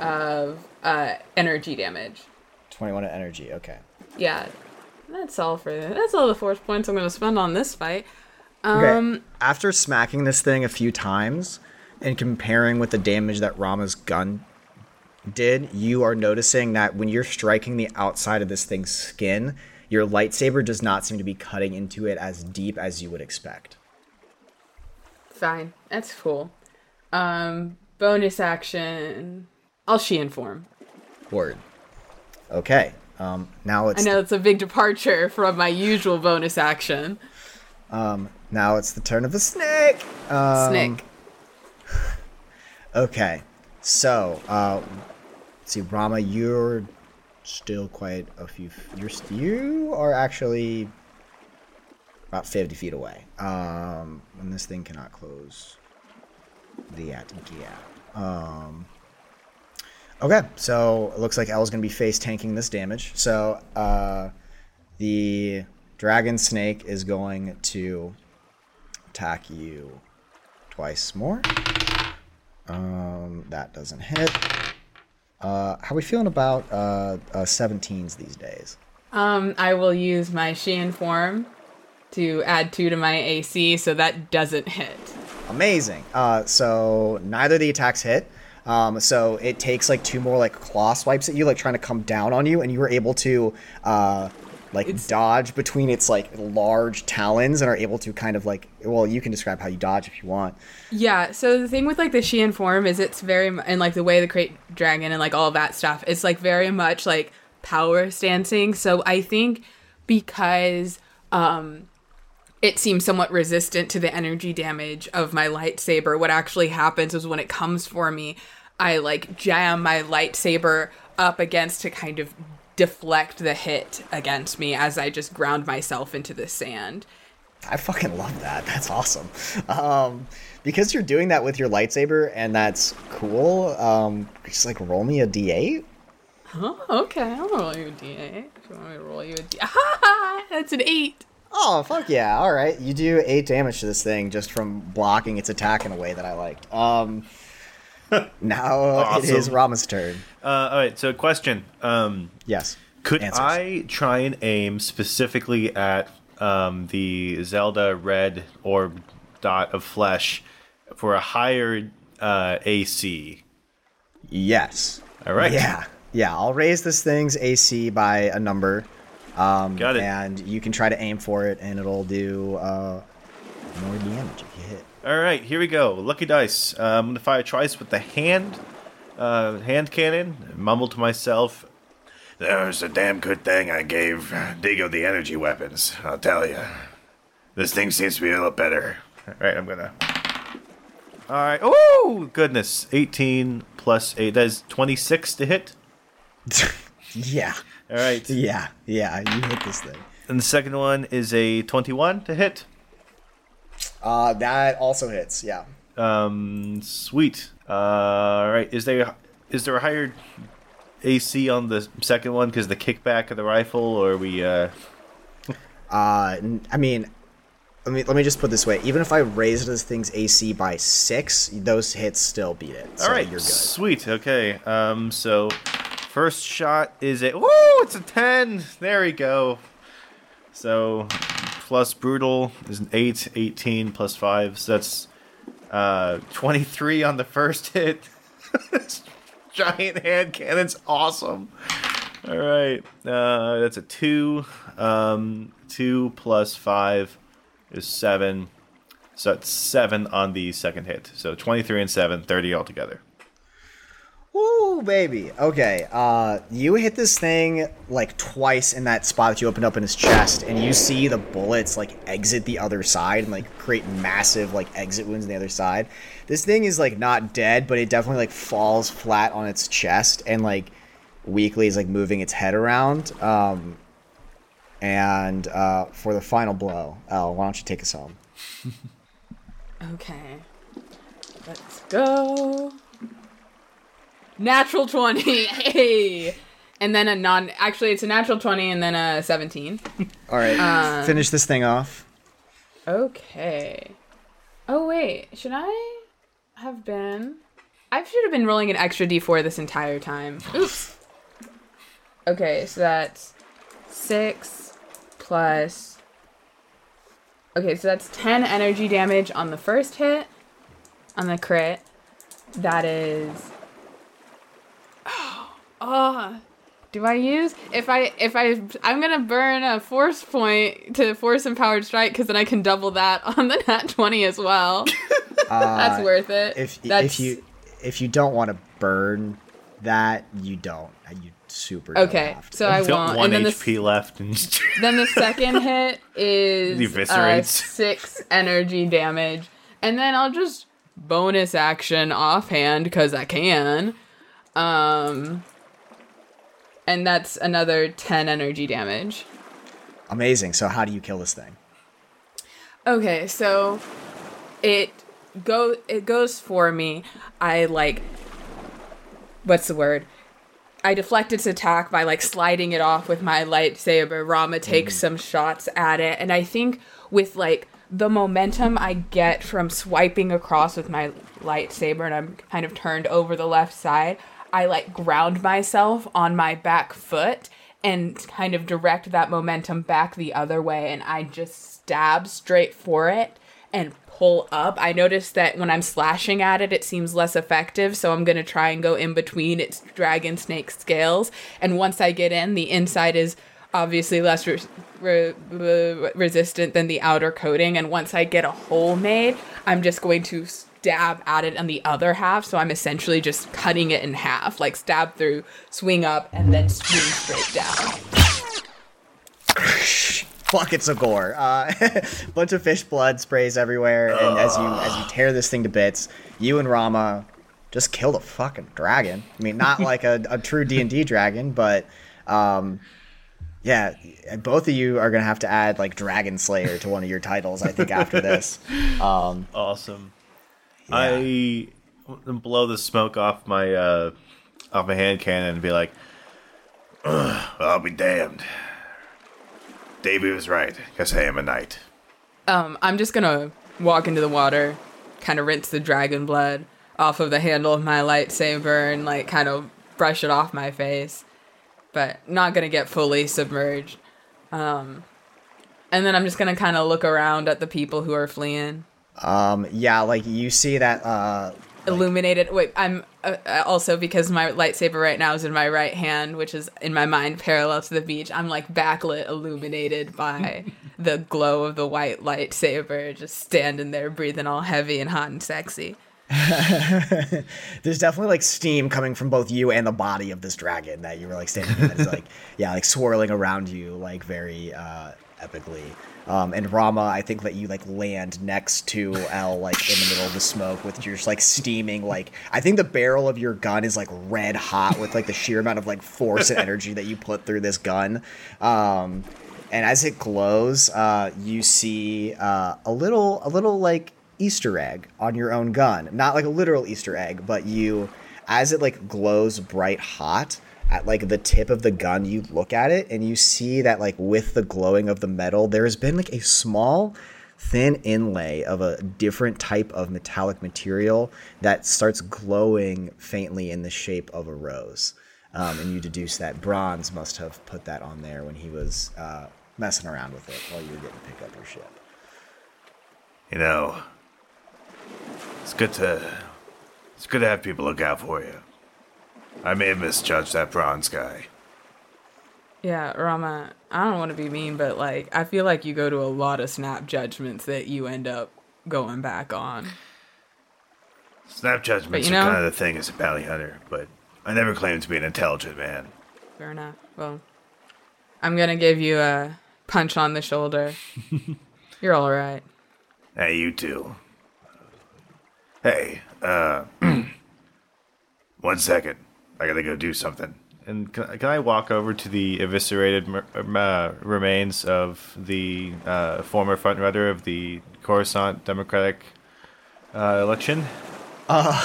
of uh energy damage
21 of energy. Okay.
yeah that's all for that's all the force points i'm gonna spend on this fight
Okay.
um
After smacking this thing a few times and comparing with the damage that Rama's gun did, you are noticing that when you're striking the outside of this thing's skin, your lightsaber does not seem to be cutting into it as deep as you would expect.
Fine. That's cool. Um, bonus action. I'll Shien form.
Word. Okay. Um, now it's
I know it's a big departure from my usual bonus action.
Um, now it's the turn of the snake. Um,
Snake.
Okay. So, uh, let's see, Rama, you're still quite a few. You're you are actually about fifty feet away. Um, and this thing cannot close the gap. Um. Okay, so it looks like El's gonna be face tanking this damage. So, uh, the dragon snake is going to attack you twice more. Um, that doesn't hit. Uh, how are we feeling about uh, uh 17s these days?
Um, I will use my Shien form to add two to my AC, so that doesn't hit.
Amazing. Uh, so neither of the attacks hit. Um, so it takes like two more like claw swipes at you, like trying to come down on you, and you were able to uh, like dodge between its like large talons and are able to kind of like well, you can describe how you dodge if you want.
Yeah, so the thing with like the Shien form is it's very and like the way the krayt dragon and like all that stuff, it's like very much like power stancing. So I think because um it seems somewhat resistant to the energy damage of my lightsaber, what actually happens is when it comes for me, I like jam my lightsaber up against to kind of deflect the hit against me as I just ground myself into the sand.
I fucking love that. That's awesome. Um, because you're doing that with your lightsaber, and that's cool. Um, just like roll me a d8.
Oh, okay. I'll roll you a d8. If you want me to roll you a d Ah, that's an 8.
Oh fuck yeah! All right, you do eight damage to this thing just from blocking its attack in a way that I liked. Um, Now it is
Awesome.
Rama's turn.
Uh, all right. So, question. Um,
Yes.
could
Answers.
I try and aim specifically at um, the Zelda red orb dot of flesh for a higher uh, AC?
Yes.
All right.
Yeah. Yeah. I'll raise this thing's AC by a number. Um,
Got it.
And you can try to aim for it, and it'll do uh, more damage if you hit.
All right, here we go. Lucky dice. Uh, I'm gonna fire twice with the hand, uh, hand cannon. Mumble to myself.
There's a damn good thing I gave Digo the energy weapons, I'll tell you. This thing seems to be a little better.
All right, I'm gonna. All right. Oh goodness, 18 plus eight. That is 26 to hit.
Yeah.
All right.
Yeah. Yeah. You hit this thing.
And the second one is a 21 to hit.
Uh, that also hits. Yeah.
Um, sweet. Uh, all right. Is there is there a higher AC on the second one because the kickback of the rifle, or we? Uh,
Uh, I mean, let me let me just put it this way: even if I raise this thing's AC by six, those hits still beat it. So
All right,
you're good.
sweet. Okay, um, so first shot is a woo, it's a ten. There we go. So plus brutal is an eight, 18 plus five, so that's uh twenty-three on the first hit. Giant hand cannon's awesome. All right, uh, that's a two. Um, two plus five is seven. So that's seven on the second hit. So 23 and 7, 30 altogether.
Woo, baby. Okay. Uh, you hit this thing like twice in that spot that you opened up in his chest, and you see the bullets like exit the other side and like create massive like exit wounds on the other side. This thing is like not dead, but it definitely like falls flat on its chest and like weakly is like moving its head around. Um, and uh, for the final blow, Elle, why don't you take us home?
Okay. Let's go. Natural 20. Hey. And then a non actually it's a natural 20 and then a 17.
All right, um, finish this thing off.
Okay. Oh wait, should I have been I should have been rolling an extra d4 this entire time. Oops. Okay, so that's 6 plus Okay, so that's 10 energy damage on the first hit on the crit. That is Oh, do I use if I if I I'm gonna burn a force point to force empowered strike because then I can double that on the nat twenty as well. That's worth it.
Uh, If
That's,
if you if you don't want to burn that, you don't. You super
okay, so I
Got
won't.
one
And then the
HP left. And
then the second hit is uh,
Eviscerates.
six energy damage, and then I'll just bonus action offhand because I can. Um, and that's another ten energy damage.
Amazing. So how do you kill this thing?
Okay, so it go it goes for me. I like what's the word? I deflect its attack by like sliding it off with my lightsaber. Rama takes mm. some shots at it, and I think with like the momentum I get from swiping across with my lightsaber, and I'm kind of turned over the left side, I like ground myself on my back foot and kind of direct that momentum back the other way, and I just stab straight for it and pull up. I noticed that when I'm slashing at it, it seems less effective, so I'm gonna try and go in between its dragon snake scales. And once I get in, the inside is obviously less re- re- resistant than the outer coating. And once I get a hole made, I'm just going to stab at it on the other half. So I'm essentially just cutting it in half, like stab through, swing up, and then swing straight down.
Buckets of gore. Uh, bunch of fish blood sprays everywhere, and as you as you tear this thing to bits, you and Rama just killed a fucking dragon. I mean, not like a, a true D and D dragon, but um, yeah, both of you are gonna have to add like Dragon Slayer to one of your titles. I think after this. Um,
awesome. I blow the smoke off my uh, off my hand cannon and be like,
I'll be damned. Davey was right. Guess I am a knight.
Um, I'm just gonna walk into the water, kind of rinse the dragon blood off of the handle of my lightsaber and like kind of brush it off my face, but not gonna get fully submerged. Um, and then I'm just gonna kind of look around at the people who are fleeing.
Um, yeah, like you see that. Uh,
illuminated. Wait, I'm uh, uh, also because my lightsaber right now is in my right hand, which is in my mind parallel to the beach. I'm like backlit, illuminated by the glow of the white lightsaber, just standing there, breathing all heavy and hot and sexy.
There's definitely like steam coming from both you and the body of this dragon that you were like standing in. It's like yeah, like swirling around you, like very uh, epically. Um, and Rama, I think that you like land next to L, like in the middle of the smoke with your just like steaming. Like I think the barrel of your gun is like red hot with like the sheer amount of like force and energy that you put through this gun. Um, and as it glows, uh, you see uh, a little, a little like Easter egg on your own gun. Not like a literal Easter egg, but you, as it like glows bright hot at like the tip of the gun, you look at it and you see that like with the glowing of the metal, there has been like a small thin inlay of a different type of metallic material that starts glowing faintly in the shape of a rose. Um, and you deduce that Bronze must have put that on there when he was uh, messing around with it while you were getting to pick up your ship.
You know, it's good to it's good to have people look out for you. I may have misjudged that bronze guy.
Yeah, Rama, I don't want to be mean, but like I feel like you go to a lot of snap judgments that you end up going back on.
Snap judgments
you
are kind of the thing as a bounty hunter, but I never claimed to be an intelligent man.
Fair enough. Well, I'm gonna give you a punch on the shoulder. You're all right.
Hey, you too. Hey, uh, one second. I gotta go do something.
And can, can I walk over to the eviscerated mer- uh, remains of the uh, former frontrunner of the Coruscant Democratic uh, election?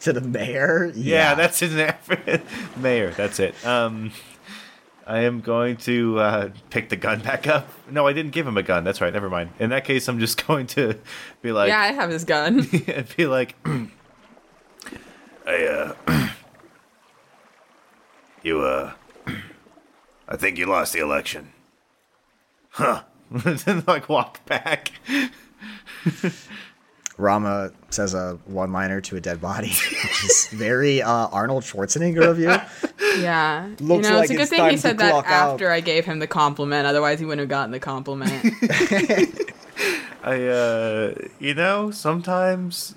To the mayor?
Yeah, that's his name. Mayor, that's it. Um, I am going to uh, pick the gun back up. No, I didn't give him a gun. That's right. Never mind. In that case, I'm just going to be like,
yeah, I have his gun.
be like,
"I uh, you, uh, I think you lost the election.
Huh. then like walk back.
Rama says a one liner to a dead body, which is very uh, Arnold Schwarzenegger of you.
Yeah.
Looks
you know,
like
it's a good
it's
thing
time
he
to
said that
clock out.
after I gave him the compliment. Otherwise, he wouldn't have gotten the compliment.
I, uh, you know, sometimes.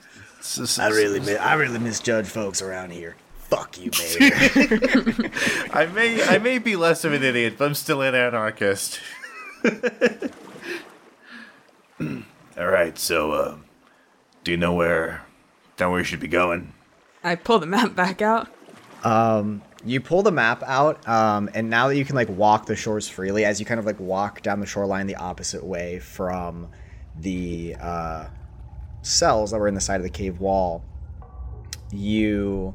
I really, mi- I really misjudge folks around here. Fuck you, mayor.
I may, I may be less of an idiot, but I'm still an anarchist.
All right, so, uh, do you know where, know where you should be going?
I pull the map back out.
Um, you pull the map out, um, and now that you can like walk the shores freely, as you kind of like walk down the shoreline the opposite way from the uh, cells that were in the side of the cave wall, you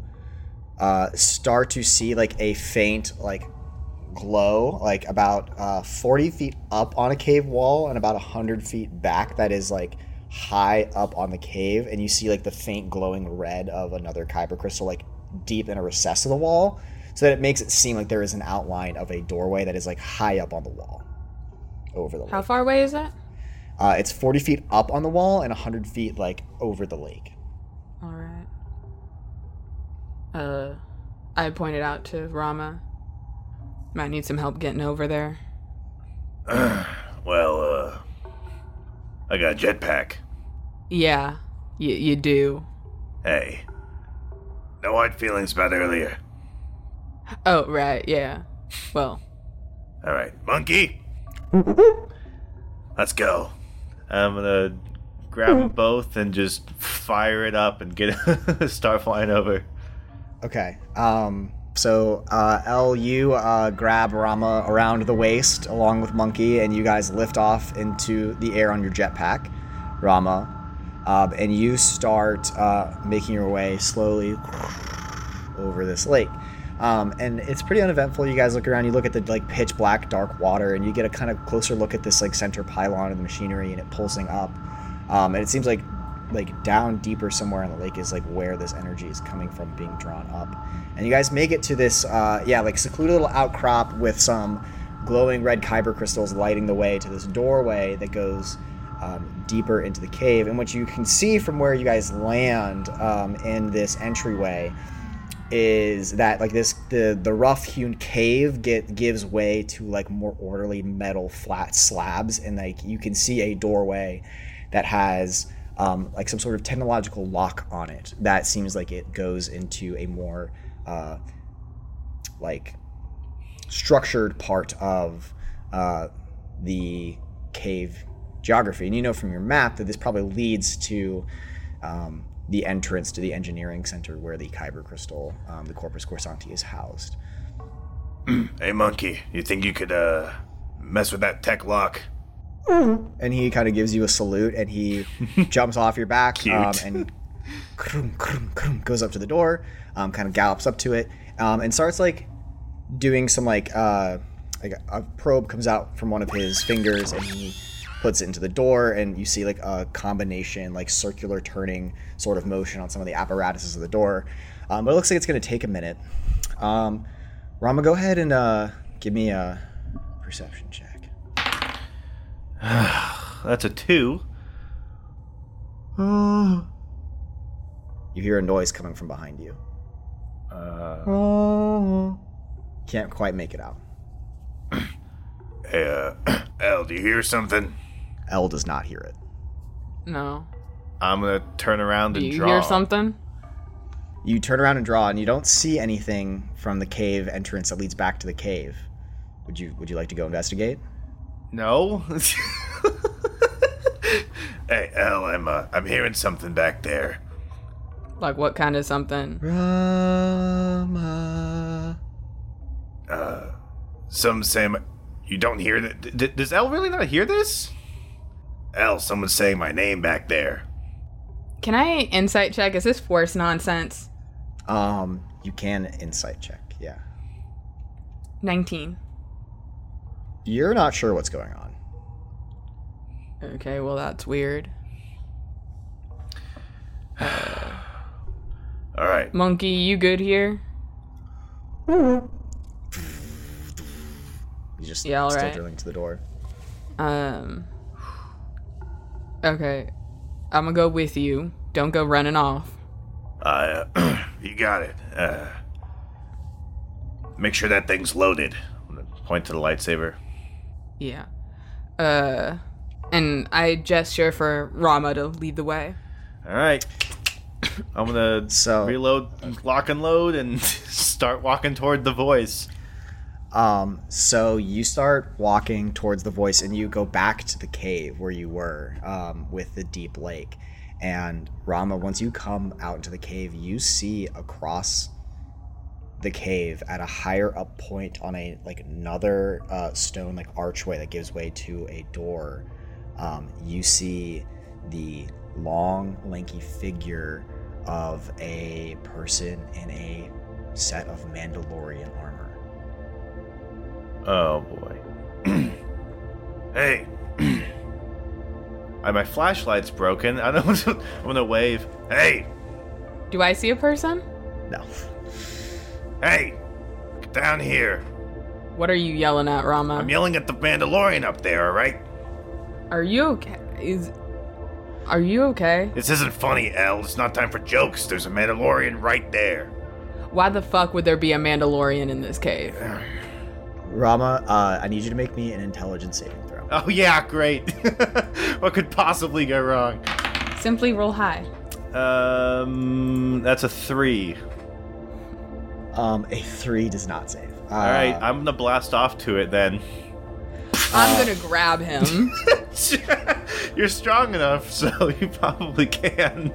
uh, start to see like a faint like glow, like about uh, 40 feet up on a cave wall and about 100 feet back. That is like high up on the cave, and you see like the faint glowing red of another kyber crystal like deep in a recess of the wall, so that it makes it seem like there is an outline of a doorway that is like high up on the wall over the
How
lake.
far away is that?
Uh, it's 40 feet up on the wall and 100 feet like over the lake.
All right. Uh, I pointed out to Rama. Might need some help getting over there.
Well, uh, I got a jetpack.
Yeah, you you do.
Hey, no hard feelings about earlier.
Oh right, yeah. Well,
All right, monkey. Let's go.
I'm gonna grab them both and just fire it up and get start flying over.
Okay. Um. So, uh, L, you uh, grab Rama around the waist along with Monkey, and you guys lift off into the air on your jetpack, Rama, um, and you start uh, making your way slowly over this lake. Um, and it's pretty uneventful. You guys look around, you look at the like pitch black, dark water, and you get a kind of closer look at this like center pylon of the machinery and it pulsing up. Um, and it seems like like down deeper somewhere in the lake is like where this energy is coming from being drawn up. And you guys make it to this uh, yeah like secluded little outcrop with some glowing red kyber crystals lighting the way to this doorway that goes um, deeper into the cave. And what you can see from where you guys land um, in this entryway is that like this the the rough hewn cave get gives way to like more orderly metal flat slabs and like you can see a doorway that has um, like some sort of technological lock on it that seems like it goes into a more uh, like structured part of uh, the cave geography and you know from your map that this probably leads to um, the entrance to the engineering center where the kyber crystal um, the corpus corsanti is housed
Hey, monkey, you think you could, uh, mess with that tech lock?
and he kind of gives you a salute and he jumps off your back um, and krum, krum, krum, goes up to the door um, kind of gallops up to it um, and starts like doing some like uh, like a probe comes out from one of his fingers and he puts it into the door and you see like a combination like circular turning sort of motion on some of the apparatuses of the door um, but it looks like it's going to take a minute. Um, rama go ahead and uh, give me a perception check
That's a two.
You hear a noise coming from behind you.
Uh,
Can't quite make it out.
Hey, uh, L, do you hear something?
L does not hear it.
No.
I'm gonna turn around
Do
and
you
draw.
hear something?
You turn around and draw, and you don't see anything from the cave entrance that leads back to the cave. Would you Would you like to go investigate?
No.
Hey, L, I'm, uh, I'm hearing something back there.
Like what kind of something?
Rama.
Some saying, my- you don't hear that?
D- does Elle really not hear this?
L, someone's saying my name back there.
Can I insight check? Is this force nonsense?
Um, you can insight check. Yeah,
19.
You're not sure what's going on.
Okay, well that's weird.
All right.
Monkey, you good here?
He's just
Yeah, all
still
right.
drilling to the door.
Um. Okay, I'm gonna go with you. Don't go running off.
Uh, you got it. Uh, make sure that thing's loaded.
Point to the lightsaber.
Yeah. Uh, and I gesture for Rama to lead the way.
All right. I'm gonna
So-
reload, lock and load, and start walking toward the voice.
Um, so you start walking towards the voice and you go back to the cave where you were um, with the deep lake. And Rama, once you come out into the cave, you see across the cave at a higher up point on a like another uh, stone like archway that gives way to a door. Um, you see the long, lanky figure of a person in a set of Mandalorian armor.
Oh boy.
Hey,
my flashlight's broken. I don't. I'm gonna wave.
hey,
Do I see a person?
No.
Hey, get down here.
What are you yelling at, Rama?
I'm yelling at the Mandalorian up there, all right?
are you okay? Is are you okay?
This isn't funny, L. It's not time for jokes. There's a Mandalorian right there.
Why the fuck would there be a Mandalorian in this cave?
Rama, uh, I need you to make me an intelligence saving throw.
Oh yeah, great. what could possibly go wrong?
Simply roll high.
Um, that's a three.
Um, a three does not save. Uh,
All right, I'm gonna blast off to it then.
I'm gonna grab him.
You're strong enough, so you probably can.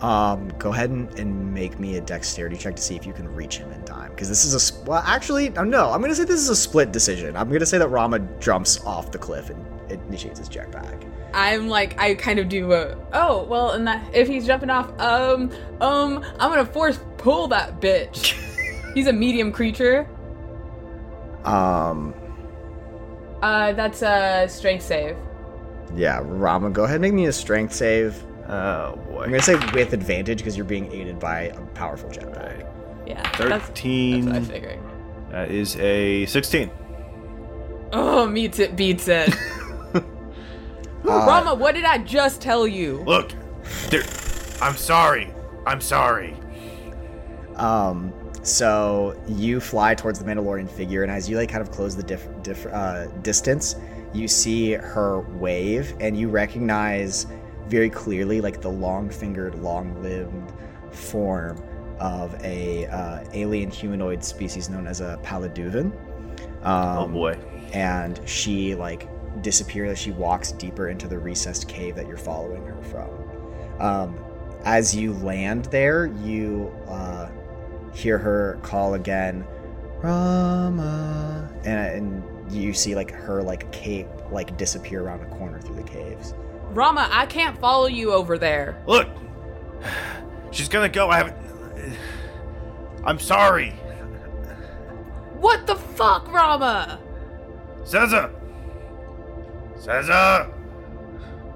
Um, go ahead and, and make me a dexterity check to see if you can reach him in time. Because this is a s- well, actually, uh, no. I'm gonna say this is a split decision. I'm gonna say that Rama jumps off the cliff and initiates his jetpack.
I'm like, I kind of do a. Oh well, and that if he's jumping off, um, um, I'm gonna force pull that bitch. he's a medium creature.
Um,
Uh, that's a strength save.
yeah, Rama, go ahead and make me a strength save.
Oh boy.
I'm gonna say with advantage because you're being aided by a powerful jetpack.
Yeah, that's,
Thirteen.
that's what I figured.
That is a sixteen.
Oh, meets it, beats it.
Uh,
Rama, what did I just tell you?
Look, there, I'm sorry. I'm sorry.
Um, so you fly towards the Mandalorian figure, and as you like kind of close the diff, diff, uh, distance, you see her wave, and you recognize very clearly like the long-fingered, long-limbed form of a uh, alien humanoid species known as a Paladuvan. Um,
oh boy.
and she like disappears as she walks deeper into the recessed cave that you're following her from. Um, as you land there, you uh, hear her call again, Rama, and, and you see like her like cape like disappear around a corner through the caves.
Rama, I can't follow you over there.
Look, she's gonna go. I haven't. I'm sorry,
What the fuck, Rama?
Cesar. Cesar.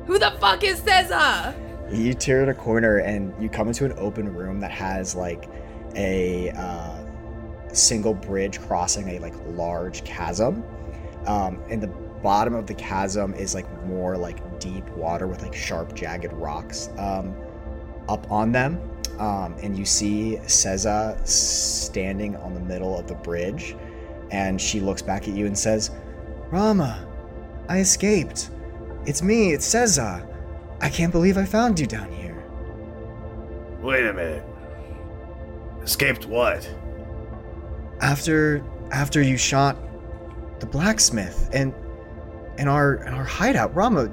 Who the fuck is Cesar?
You turn a corner and you come into an open room that has like a uh, single bridge crossing a like large chasm. Um, and the bottom of the chasm is like more like deep water with like sharp, jagged rocks um, up on them. Um, and you see Seza standing on the middle of the bridge, and she looks back at you and says, "Rama, I escaped. It's me. It's Seza. I can't believe I found you down here."
Wait a minute. Escaped what?
after after you shot the blacksmith and and our and our hideout Rama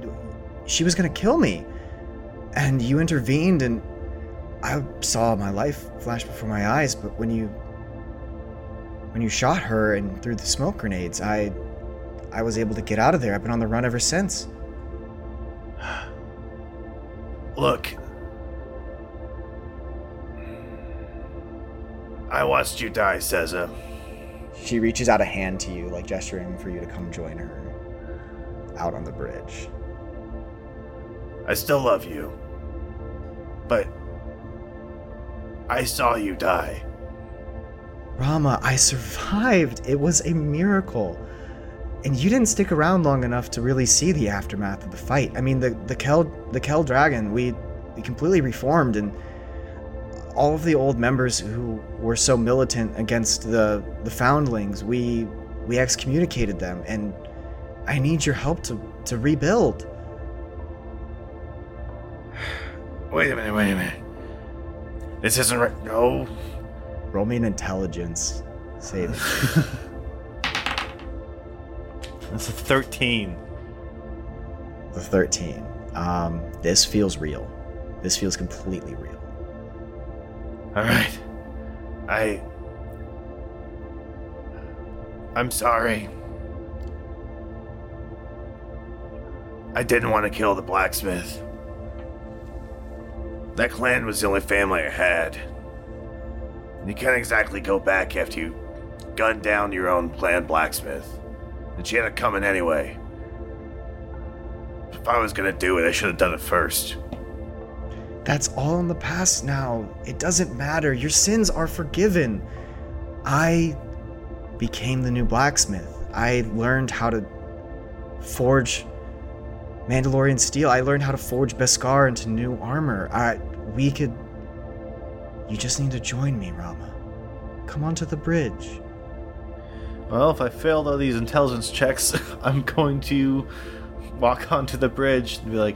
she was gonna kill me and you intervened and I saw my life flash before my eyes but when you when you shot her and threw the smoke grenades I I was able to get out of there I've been on the run ever since
Look. I watched you die, Cesar.
she reaches out a hand to you like gesturing for you to come join her out on the bridge
I still love you. But I saw you die.
Rama, I survived. It was a miracle. And you didn't stick around long enough to really see the aftermath of the fight. I mean, the the Kel the Kel dragon, we we completely reformed, and all of the old members who were so militant against the the foundlings, we we excommunicated them, and I need your help to to rebuild.
Wait a minute, wait a minute. This isn't right. No.
Roll me an intelligence saving.
That's a thirteen.
the thirteen. Um, this feels real. This feels completely real.
Alright. I. I'm sorry. I didn't want to kill the blacksmith. That clan was the only family I had. And you can't exactly go back after you gunned down your own clan blacksmith. And she had it coming anyway. If I was gonna do it, I should have done it first.
That's all in the past now. It doesn't matter. Your sins are forgiven. I became the new blacksmith. I learned how to forge Mandalorian steel. I learned how to forge Beskar into new armor. I we could You just need to join me, Rama. Come onto the bridge.
Well, if I failed all these intelligence checks, I'm going to walk onto the bridge and be like,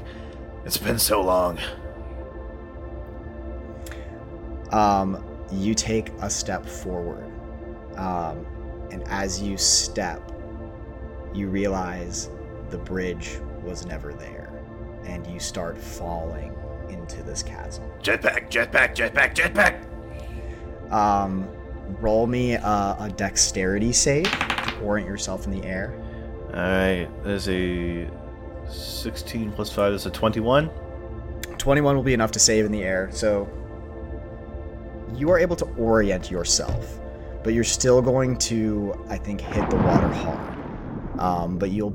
It's been so long.
Um, you take a step forward. Um, and as you step, you realize the bridge was never there. And you start falling into this chasm.
Jetpack, jetpack, jetpack, jetpack!
Um, roll me a, a dexterity save to orient yourself in the air.
Alright, there's a 16 plus 5 is a 21.
21 will be enough to save in the air, so you are able to orient yourself, but you're still going to, I think, hit the water hard. Um, but you'll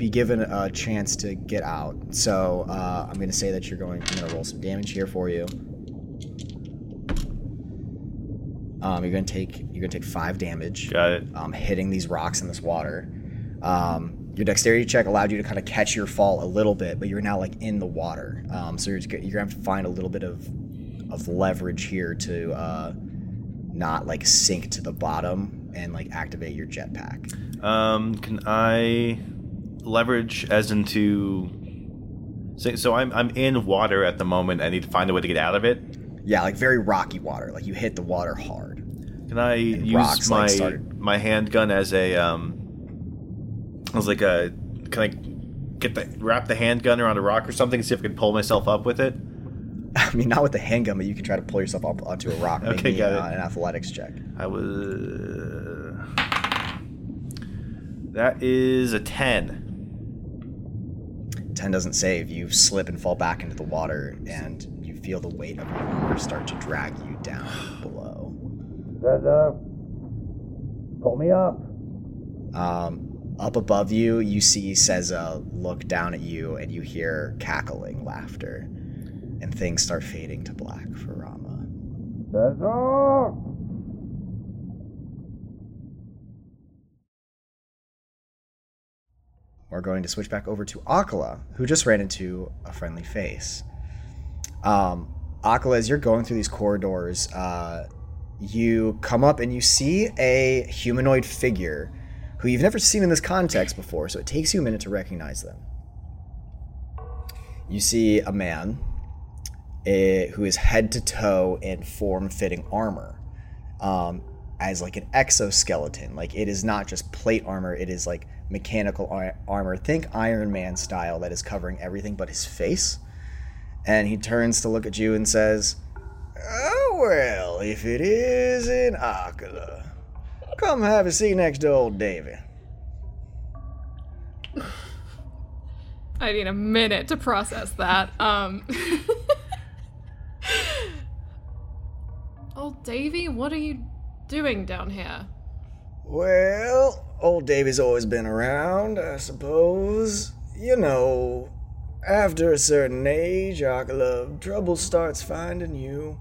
be given a chance to get out. So uh, I'm gonna say that you're going. I'm gonna roll some damage here for you. Um, you're gonna take you're gonna take five damage.
Got it.
Um, hitting these rocks in this water. Um, your dexterity check allowed you to kind of catch your fall a little bit, but you're now like in the water. Um, so you're, you're gonna have to find a little bit of of leverage here to uh, not like sink to the bottom and like activate your jetpack.
Um, can I leverage as into? So, so I'm I'm in water at the moment. I need to find a way to get out of it.
Yeah, like very rocky water. Like you hit the water hard.
Can I use
rocks, like,
my
started-
my handgun as a um? As like a can I get the wrap the handgun around a rock or something and see if I can pull myself up with it?
I mean, not with the handgun, but you can try to pull yourself up onto a rock. Make
Okay,
me,
got
uh,
it.
an athletics check.
I was. That is a ten.
10 doesn't save. You slip and fall back into the water, and you feel the weight of your armor start to drag you down below.
Pull me up.
Um, up above you, you see Seza look down at you, and you hear cackling laughter, and things start fading to black for Rama. We're going to switch back over to Akala, who just ran into a friendly face. Um, Akala, as you're going through these corridors, uh, you come up and you see a humanoid figure who you've never seen in this context before, so it takes you a minute to recognize them. You see a man eh, who is head to toe in form fitting armor. Um, as like an exoskeleton. Like it is not just plate armor, it is like mechanical ar- armor. Think Iron Man style that is covering everything but his face. And he turns to look at you and says, Oh, well, if it is in Akala, come have a seat next to old Davy.
I need a minute to process that. Um. Davy, what are you doing down here?
Well, old Davy's always been around, I suppose. You know, after a certain age, Akala, trouble starts finding you.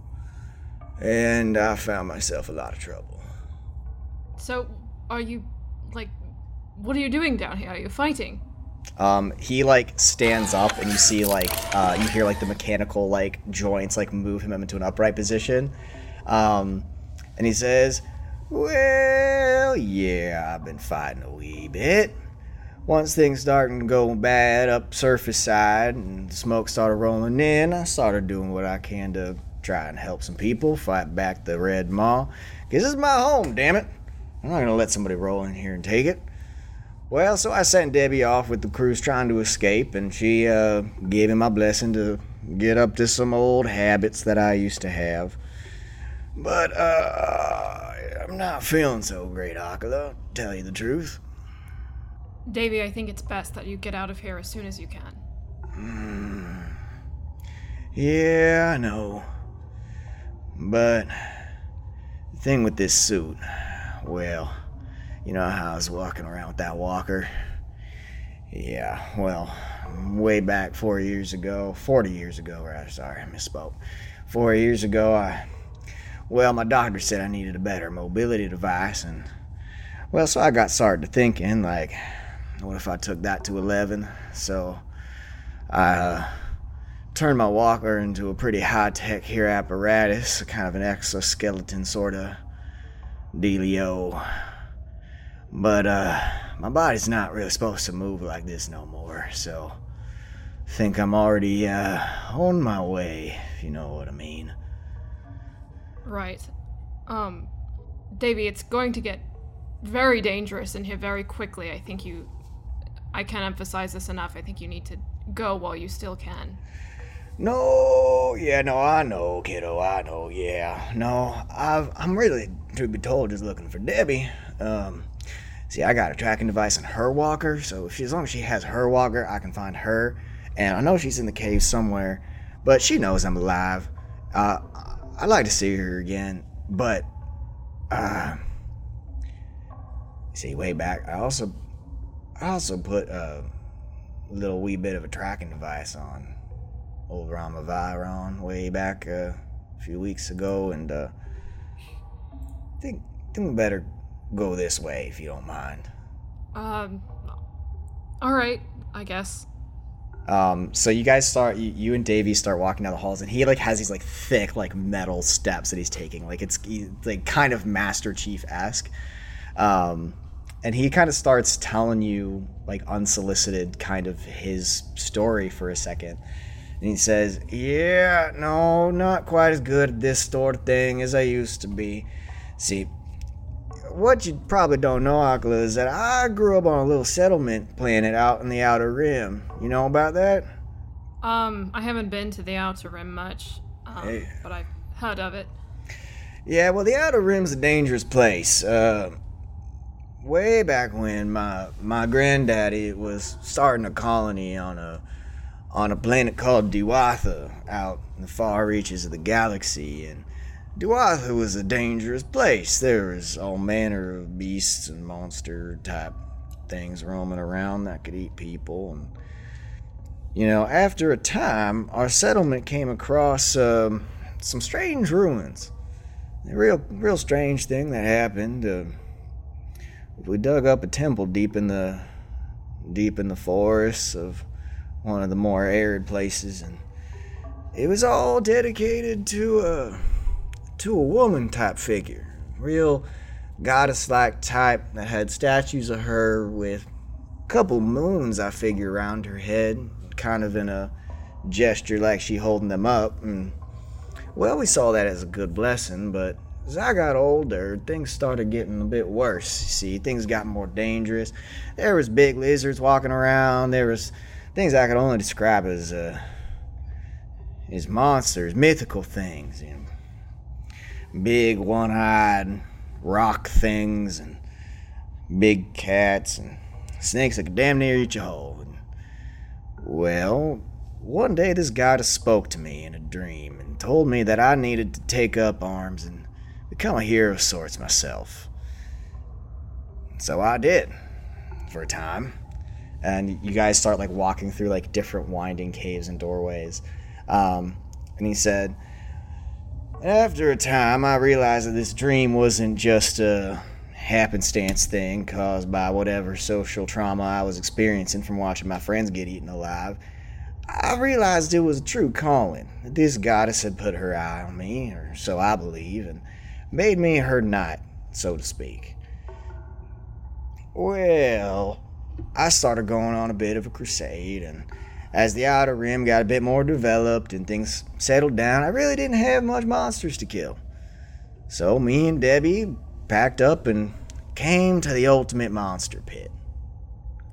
And I found myself a lot of trouble.
So, are you like, what are you doing down here? Are you fighting?
Um, he like stands up, and you see like uh, you hear like the mechanical like joints like move him into an upright position. Um, and he says, "Well, yeah, I've been fighting a wee bit. Once things started going bad up surface side, and the smoke started rolling in, I started doing what I can to try and help some people fight back the Red Maw. Cause this is my home, damn it. I'm not gonna let somebody roll in here and take it." Well, so I sent Debbie off with the crews trying to escape, and she uh, gave him my blessing to get up to some old habits that I used to have. But uh, I'm not feeling so great, Akala, to tell you the truth.
Davy, I think it's best that you get out of here as soon as you can.
Yeah, I know. But the thing with this suit, well, you know how I was walking around with that walker? Yeah, well, way back four years ago, 40 years ago, rather, sorry, I misspoke. Four years ago, I, well, my doctor said I needed a better mobility device, and, well, so I got started to thinking, like, what if I took that to 11? So, I, uh, turned my walker into a pretty high tech here apparatus, kind of an exoskeleton sort of dealio. But uh my body's not really supposed to move like this no more, so think I'm already uh on my way, if you know what I mean.
Right. Um, Davy, it's going to get very dangerous in here very quickly. I think you. I can't emphasize this enough. I think you need to go while you still can.
No, yeah, no, I know, kiddo, I know, yeah. No, I've, I'm really, to be told, just looking for Debbie. Um, see, I got a tracking device on her walker, so she, as long as she has her walker, I can find her. And I know she's in the cave somewhere, but she knows I'm alive. Uh, I'd like to see her again, but, uh, see, way back, I also, I also put, a little wee bit of a tracking device on old Rama Viron way back uh, a few weeks ago, and uh, think think we better go this way if you don't mind.
Um, all right, I guess.
Um, so you guys start, you, you and Davy start walking down the halls, and he like has these like thick like metal steps that he's taking, like it's he, like kind of Master Chief esque. Um, and he kind of starts telling you like unsolicited kind of his story for a second. And he says, "Yeah, no, not quite as good at this sort thing as I used to be. See, what you probably don't know, Akla, is that I grew up on a little settlement planet out in the Outer Rim. You know about that?
Um, I haven't been to the Outer Rim much, um,
Hey.
but I've heard of it.
Yeah, well, the Outer Rim's a dangerous place. Uh, way back when my my granddaddy was starting a colony on a on a planet called Dewatha out in the far reaches of the galaxy, and Dewatha was a dangerous place. There was all manner of beasts and monster type things roaming around that could eat people, and you know, after a time, our settlement came across um, some strange ruins. A real, real strange thing that happened. Uh, we dug up a temple deep in the, deep in the forests of one of the more arid places, and it was all dedicated to a, to a woman type figure, real goddess-like type that had statues of her with a couple moons, I figure, around her head, kind of in a gesture like she holding them up, and well, we saw that as a good blessing, but as I got older, things started getting a bit worse. You see, things got more dangerous. There was big lizards walking around. There was things I could only describe as uh, as monsters, mythical things. You know, big one-eyed rock things and big cats and snakes that could damn near eat you whole. And, well, one day this goddess spoke to me in a dream and told me that I needed to take up arms and become a hero of sorts myself. So I did, for a time. And you guys start like walking through like different winding caves and doorways. Um, and he said, after a time, I realized that this dream wasn't just a happenstance thing caused by whatever social trauma I was experiencing from watching my friends get eaten alive. I realized it was a true calling. This goddess had put her eye on me, or so I believe, and made me her knight, so to speak. Well, I started going on a bit of a crusade, and as the Outer Rim got a bit more developed and things settled down, I really didn't have much monsters to kill. So me and Debbie packed up and came to the ultimate monster pit.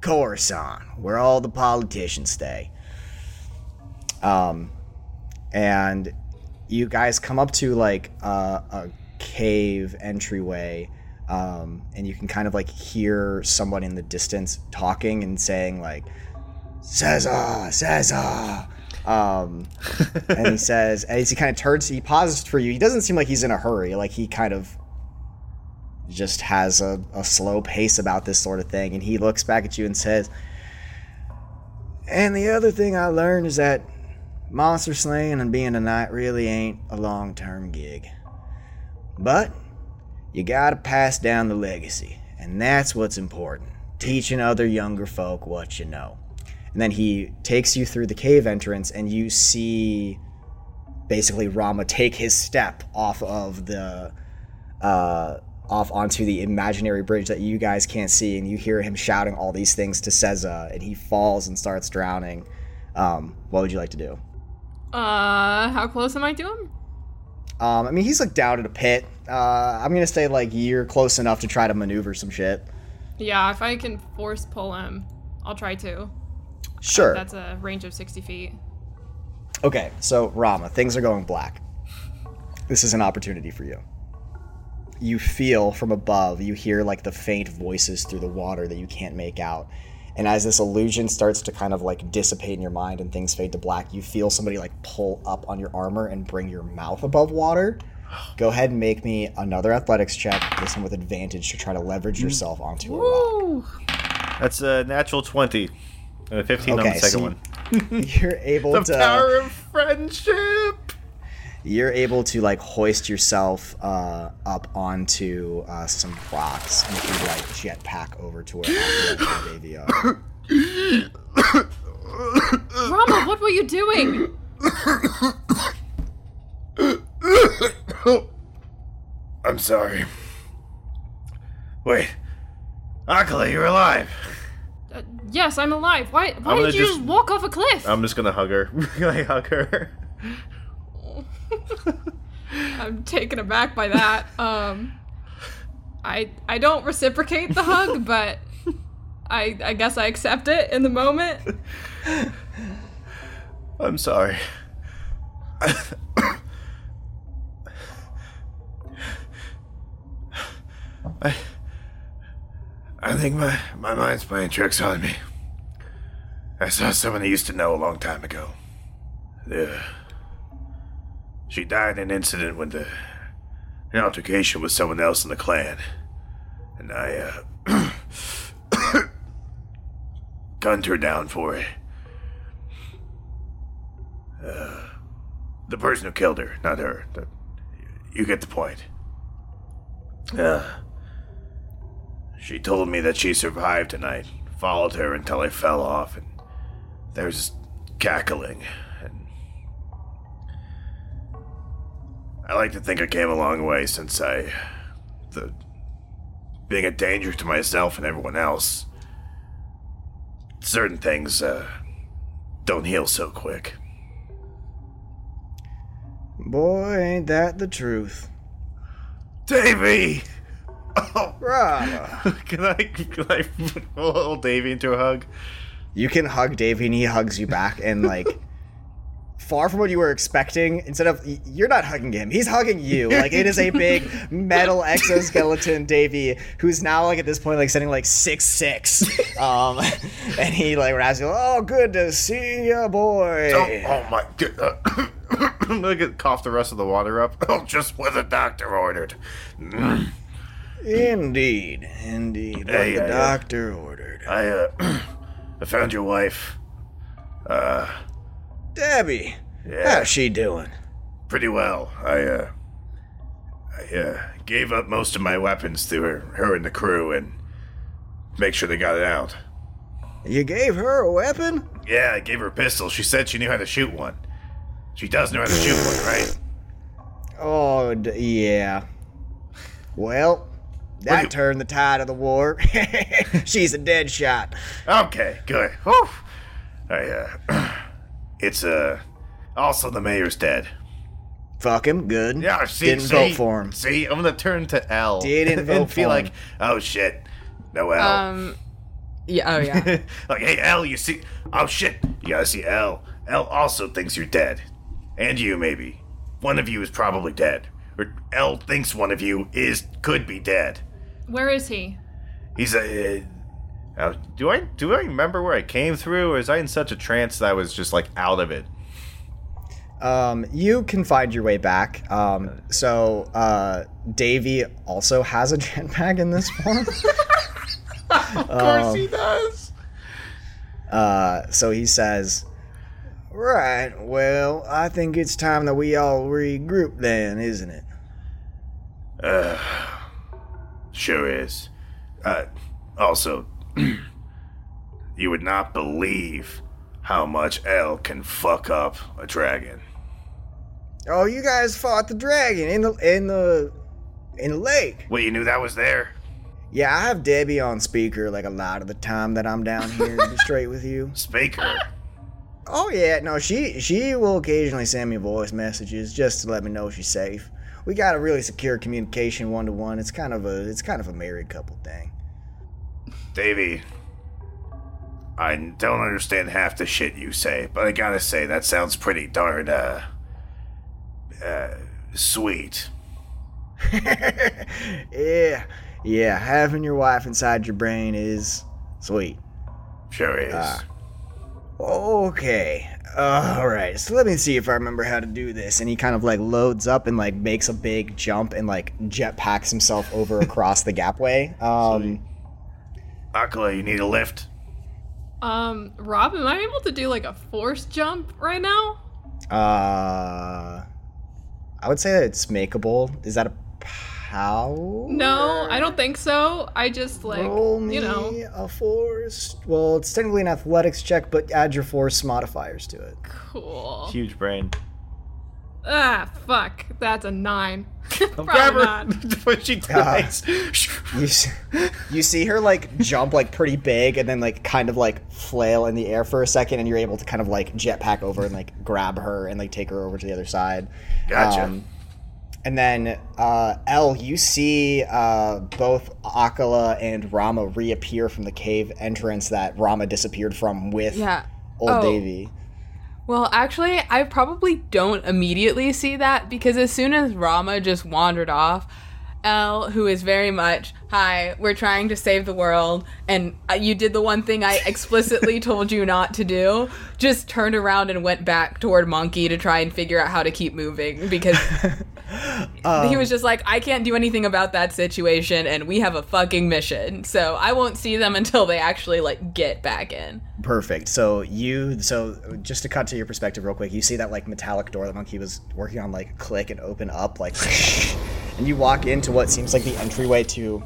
Coruscant, where all the politicians stay. Um, and you guys come up to like a, a cave entryway, um, and you can kind of like hear someone in the distance talking and saying like, "Caesar, Caesar." Um, and he says, as he kind of turns, he pauses for you. He doesn't seem like he's in a hurry. Like he kind of just has a, a slow pace about this sort of thing. And he looks back at you and says, and the other thing I learned is that monster slaying and being a knight really ain't a long term gig. But you gotta pass down the legacy, and that's what's important. Teaching other younger folk what you know. And then he takes you through the cave entrance, and you see basically Rama take his step off of the uh, off onto the imaginary bridge that you guys can't see, and you hear him shouting all these things to Seza, and he falls and starts drowning. Um, what would you like to do?
Uh, how close am I to him?
Um, I mean, he's like down in a pit. Uh, I'm gonna say like you're close enough to try to maneuver some shit.
Yeah, if I can force pull him, I'll try to.
Sure.
That's a range of 60 feet.
Okay, so Rama, things are going black. This is an opportunity for you. You feel from above, you hear like the faint voices through the water that you can't make out. And as this illusion starts to kind of like dissipate in your mind and things fade to black, you feel somebody like pull up on your armor and bring your mouth above water. Go ahead and make me another athletics check, this one with advantage to try to leverage mm. yourself onto a rock.
That's a natural 20.
Uh, 15 on the second
so
one.
You're able
The
to The
power of friendship.
you're able to like hoist yourself uh, up onto uh, some rocks and you like jetpack over to where Akala and are.
Rama, what were you doing?
I'm sorry. Wait. Akala, you're alive.
Yes, I'm alive. Why? Why did you
just-
just walk off a cliff?
I'm just gonna hug her. I hug her?
I'm taken aback by that. Um, I I don't reciprocate the hug, but I I guess I accept it in the moment.
I'm sorry. I, I think my, my mind's playing tricks on me. I saw someone I used to know a long time ago. Yeah. She died in an incident when the an altercation with someone else in the clan. And I, uh, gunned her down for it. Uh, the person who killed her, not her. The- you get the point. Uh, she told me that she survived and I followed her until I fell off and there's cackling and I like to think I came a long way since I the being a danger to myself and everyone else. Certain things uh, don't heal so quick.
Boy, ain't that the truth.
Davy! Oh,
can I can I hold Davy into a hug?
You can hug Davy, and he hugs you back and like far from what you were expecting, instead of you're not hugging him, he's hugging you. Like it is a big metal exoskeleton Davy, who's now like at this point like sitting like six six. Um and he like raps you, Oh good to see ya boy.
oh, oh my god.
I'm gonna get, cough the rest of the water up.
Oh, just what the doctor ordered.
Indeed, indeed. What
Hey,
the
uh,
doctor ordered.
I, uh, I found your wife. Uh,
Debbie,
yeah,
how's she doing?
pretty well. I, uh, I, uh, gave up most of my weapons to her, her and the crew and make sure they got it out.
You gave her a weapon?
Yeah, I gave her a pistol. She said she knew how to shoot one. She does know how to shoot one, right?
Oh, d- yeah. Well, that
you-
turned the tide of the war. She's a dead shot.
Okay, good. Whew. I, uh, it's, uh, also the mayor's dead.
Fuck him, good.
Yeah, see,
Didn't
see,
vote for him.
See,
I'm gonna turn to L.
Didn't
and
vote
be
for
like,
him.
oh shit, Noel.
Um, yeah. Oh yeah.
like, hey, L, you see? Oh shit, you gotta see L. L also thinks you're dead, and you maybe. One of you is probably dead, or L thinks one of you is could be dead.
Where is he?
He's a. Uh,
Uh, do I do I remember where I came through, or is I in such a trance that I was just like out of it?
Um, you can find your way back. Um, so, uh, Davy also has a jetpack in this form.
Of course he does.
Uh, so he says, Right, well, I think it's time that we all regroup then, isn't it?
sure is. Uh, also, you would not believe how much L can fuck up a dragon.
Oh, you guys fought the dragon in the in the in the lake.
Well, you knew that was there.
Yeah, I have Debbie on speaker like a lot of the time that I'm down here to be straight with you.
Speaker.
Oh yeah, no, she she will occasionally send me voice messages just to let me know she's safe. We got a really secure communication one to one. It's kind of a it's kind of a married couple thing.
Davy, I don't understand half the shit you say, but I gotta say, that sounds pretty darn, uh, uh, sweet.
yeah, yeah, having your wife inside your brain is sweet.
Sure is.
Okay. All right. So let me see if I remember how to do this. And he kind of like loads up and like makes a big jump and like jetpacks himself over across the gapway. Um,
Akala, you need a lift?
Um, Rob, am I able to do like a force jump right now?
Uh, I would say that it's makeable. Is that a power?
No, I don't think so. I just like
Roll me
you know.
a force. Well, it's technically an athletics check, but add your force modifiers to it.
Cool.
Huge brain.
Ah, fuck. That's a nine.
Grab
Probably
her
not.
when she dies.
You s- you see her like jump like pretty big and then like kind of like flail in the air for a second, and you're able to kind of like jetpack over and like grab her and like take her over to the other side.
Gotcha.
And then uh, El, you see uh, both Akala and Rama reappear from the cave entrance that Rama disappeared from with
Yeah.
old
Oh.
Davy.
Well, actually, I probably don't immediately see that because as soon as Rama just wandered off, Elle, who is very much, hi, we're trying to save the world, and uh, you did the one thing I explicitly told you not to do, just turned around and went back toward Monkey to try and figure out how to keep moving because he was just like, I can't do anything about that situation, and we have a fucking mission. So I won't see them until they actually, like, get back in.
Perfect. So you so just to cut to your perspective real quick, you see that like metallic door the monkey was working on like click and open up like and you walk into what seems like the entryway to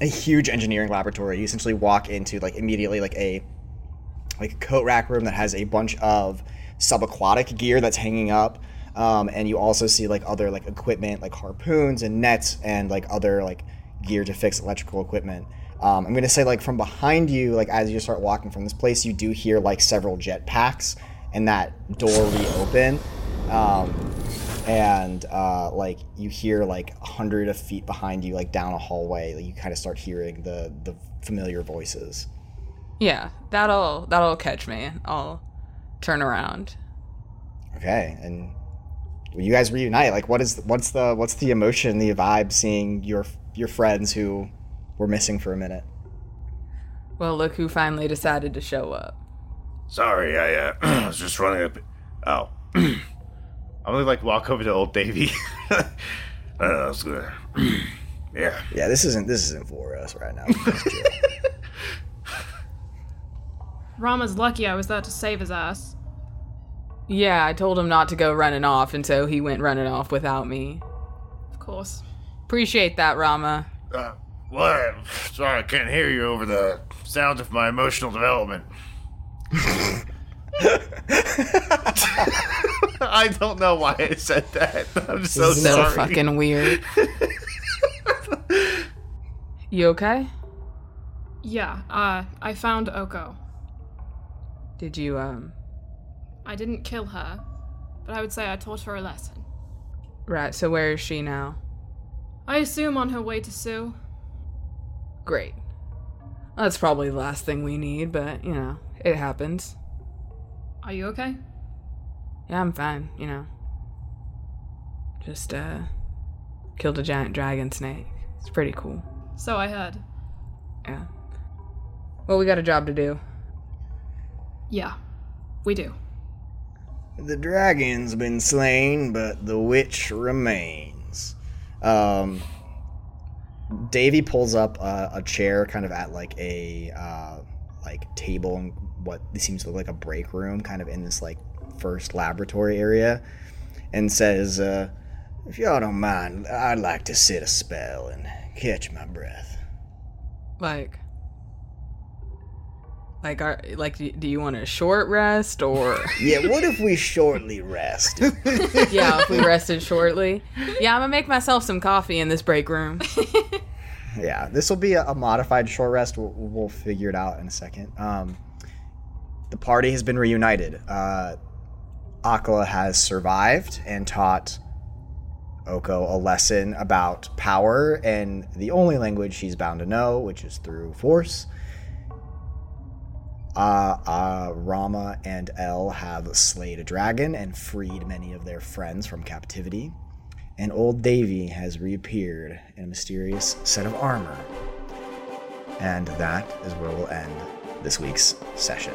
a huge engineering laboratory. You essentially walk into like immediately like a like a coat rack room that has a bunch of subaquatic gear that's hanging up. Um, and you also see like other like equipment like harpoons and nets and like other like gear to fix electrical equipment. Um, I'm gonna say like from behind you, like as you start walking from this place, you do hear like several jet packs and that door reopen. Um, and uh, like you hear like a hundred of feet behind you, like down a hallway, like, you kind of start hearing the the familiar voices.
Yeah, that'll that'll catch me. I'll turn around.
Okay, and when you guys reunite, like what is what's the what's the emotion, the vibe, seeing your your friends who were missing for a minute?
Well, look who finally decided to show up.
Sorry, I uh, was just running up. Oh,
I'm gonna like walk over to old Davy.
uh, I was gonna. yeah.
Yeah, this isn't this isn't for us right now.
Rama's lucky I was there to save his ass.
Yeah, I told him not to go running off, and so he went running off without me.
Of course.
Appreciate that, Rama.
Uh, what? Sorry, I can't hear you over the sound of my emotional development.
I don't know why I said that. I'm so
So
sorry.
fucking weird. you okay?
Yeah, uh, I found Oko.
Did you um?
I didn't kill her, but I would say I taught her a lesson.
Right. So where is she now?
I assume on her way to Sue.
Great. That's probably the last thing we need, but you know, it happens.
Are you okay?
Yeah, I'm fine. You know, just uh, killed a giant dragon snake. It's pretty cool.
So I heard.
Yeah. Well, we got a job to do.
Yeah, we do.
the dragon's been slain, but the witch remains. Um, Davy pulls up a, a chair, kind of at like a uh, like table and what seems to look like a break room, kind of in this like first laboratory area, and says, uh, "If y'all don't mind, I'd like to sit a spell and catch my breath."
Like, like, are like, do do you want a short rest or?
Yeah, what if we shortly rest?
yeah, if we rested shortly. Yeah, I'm gonna make myself some coffee in this break room.
yeah, this will be a, a modified short rest. We'll, we'll figure it out in a second. Um, the party has been reunited. Uh, Akala has survived and taught Oko a lesson about power and the only language she's bound to know, which is through force. Uh, uh, Rama and El have slayed a dragon and freed many of their friends from captivity and old Davy has reappeared in a mysterious set of armor. And that is where we'll end this week's session.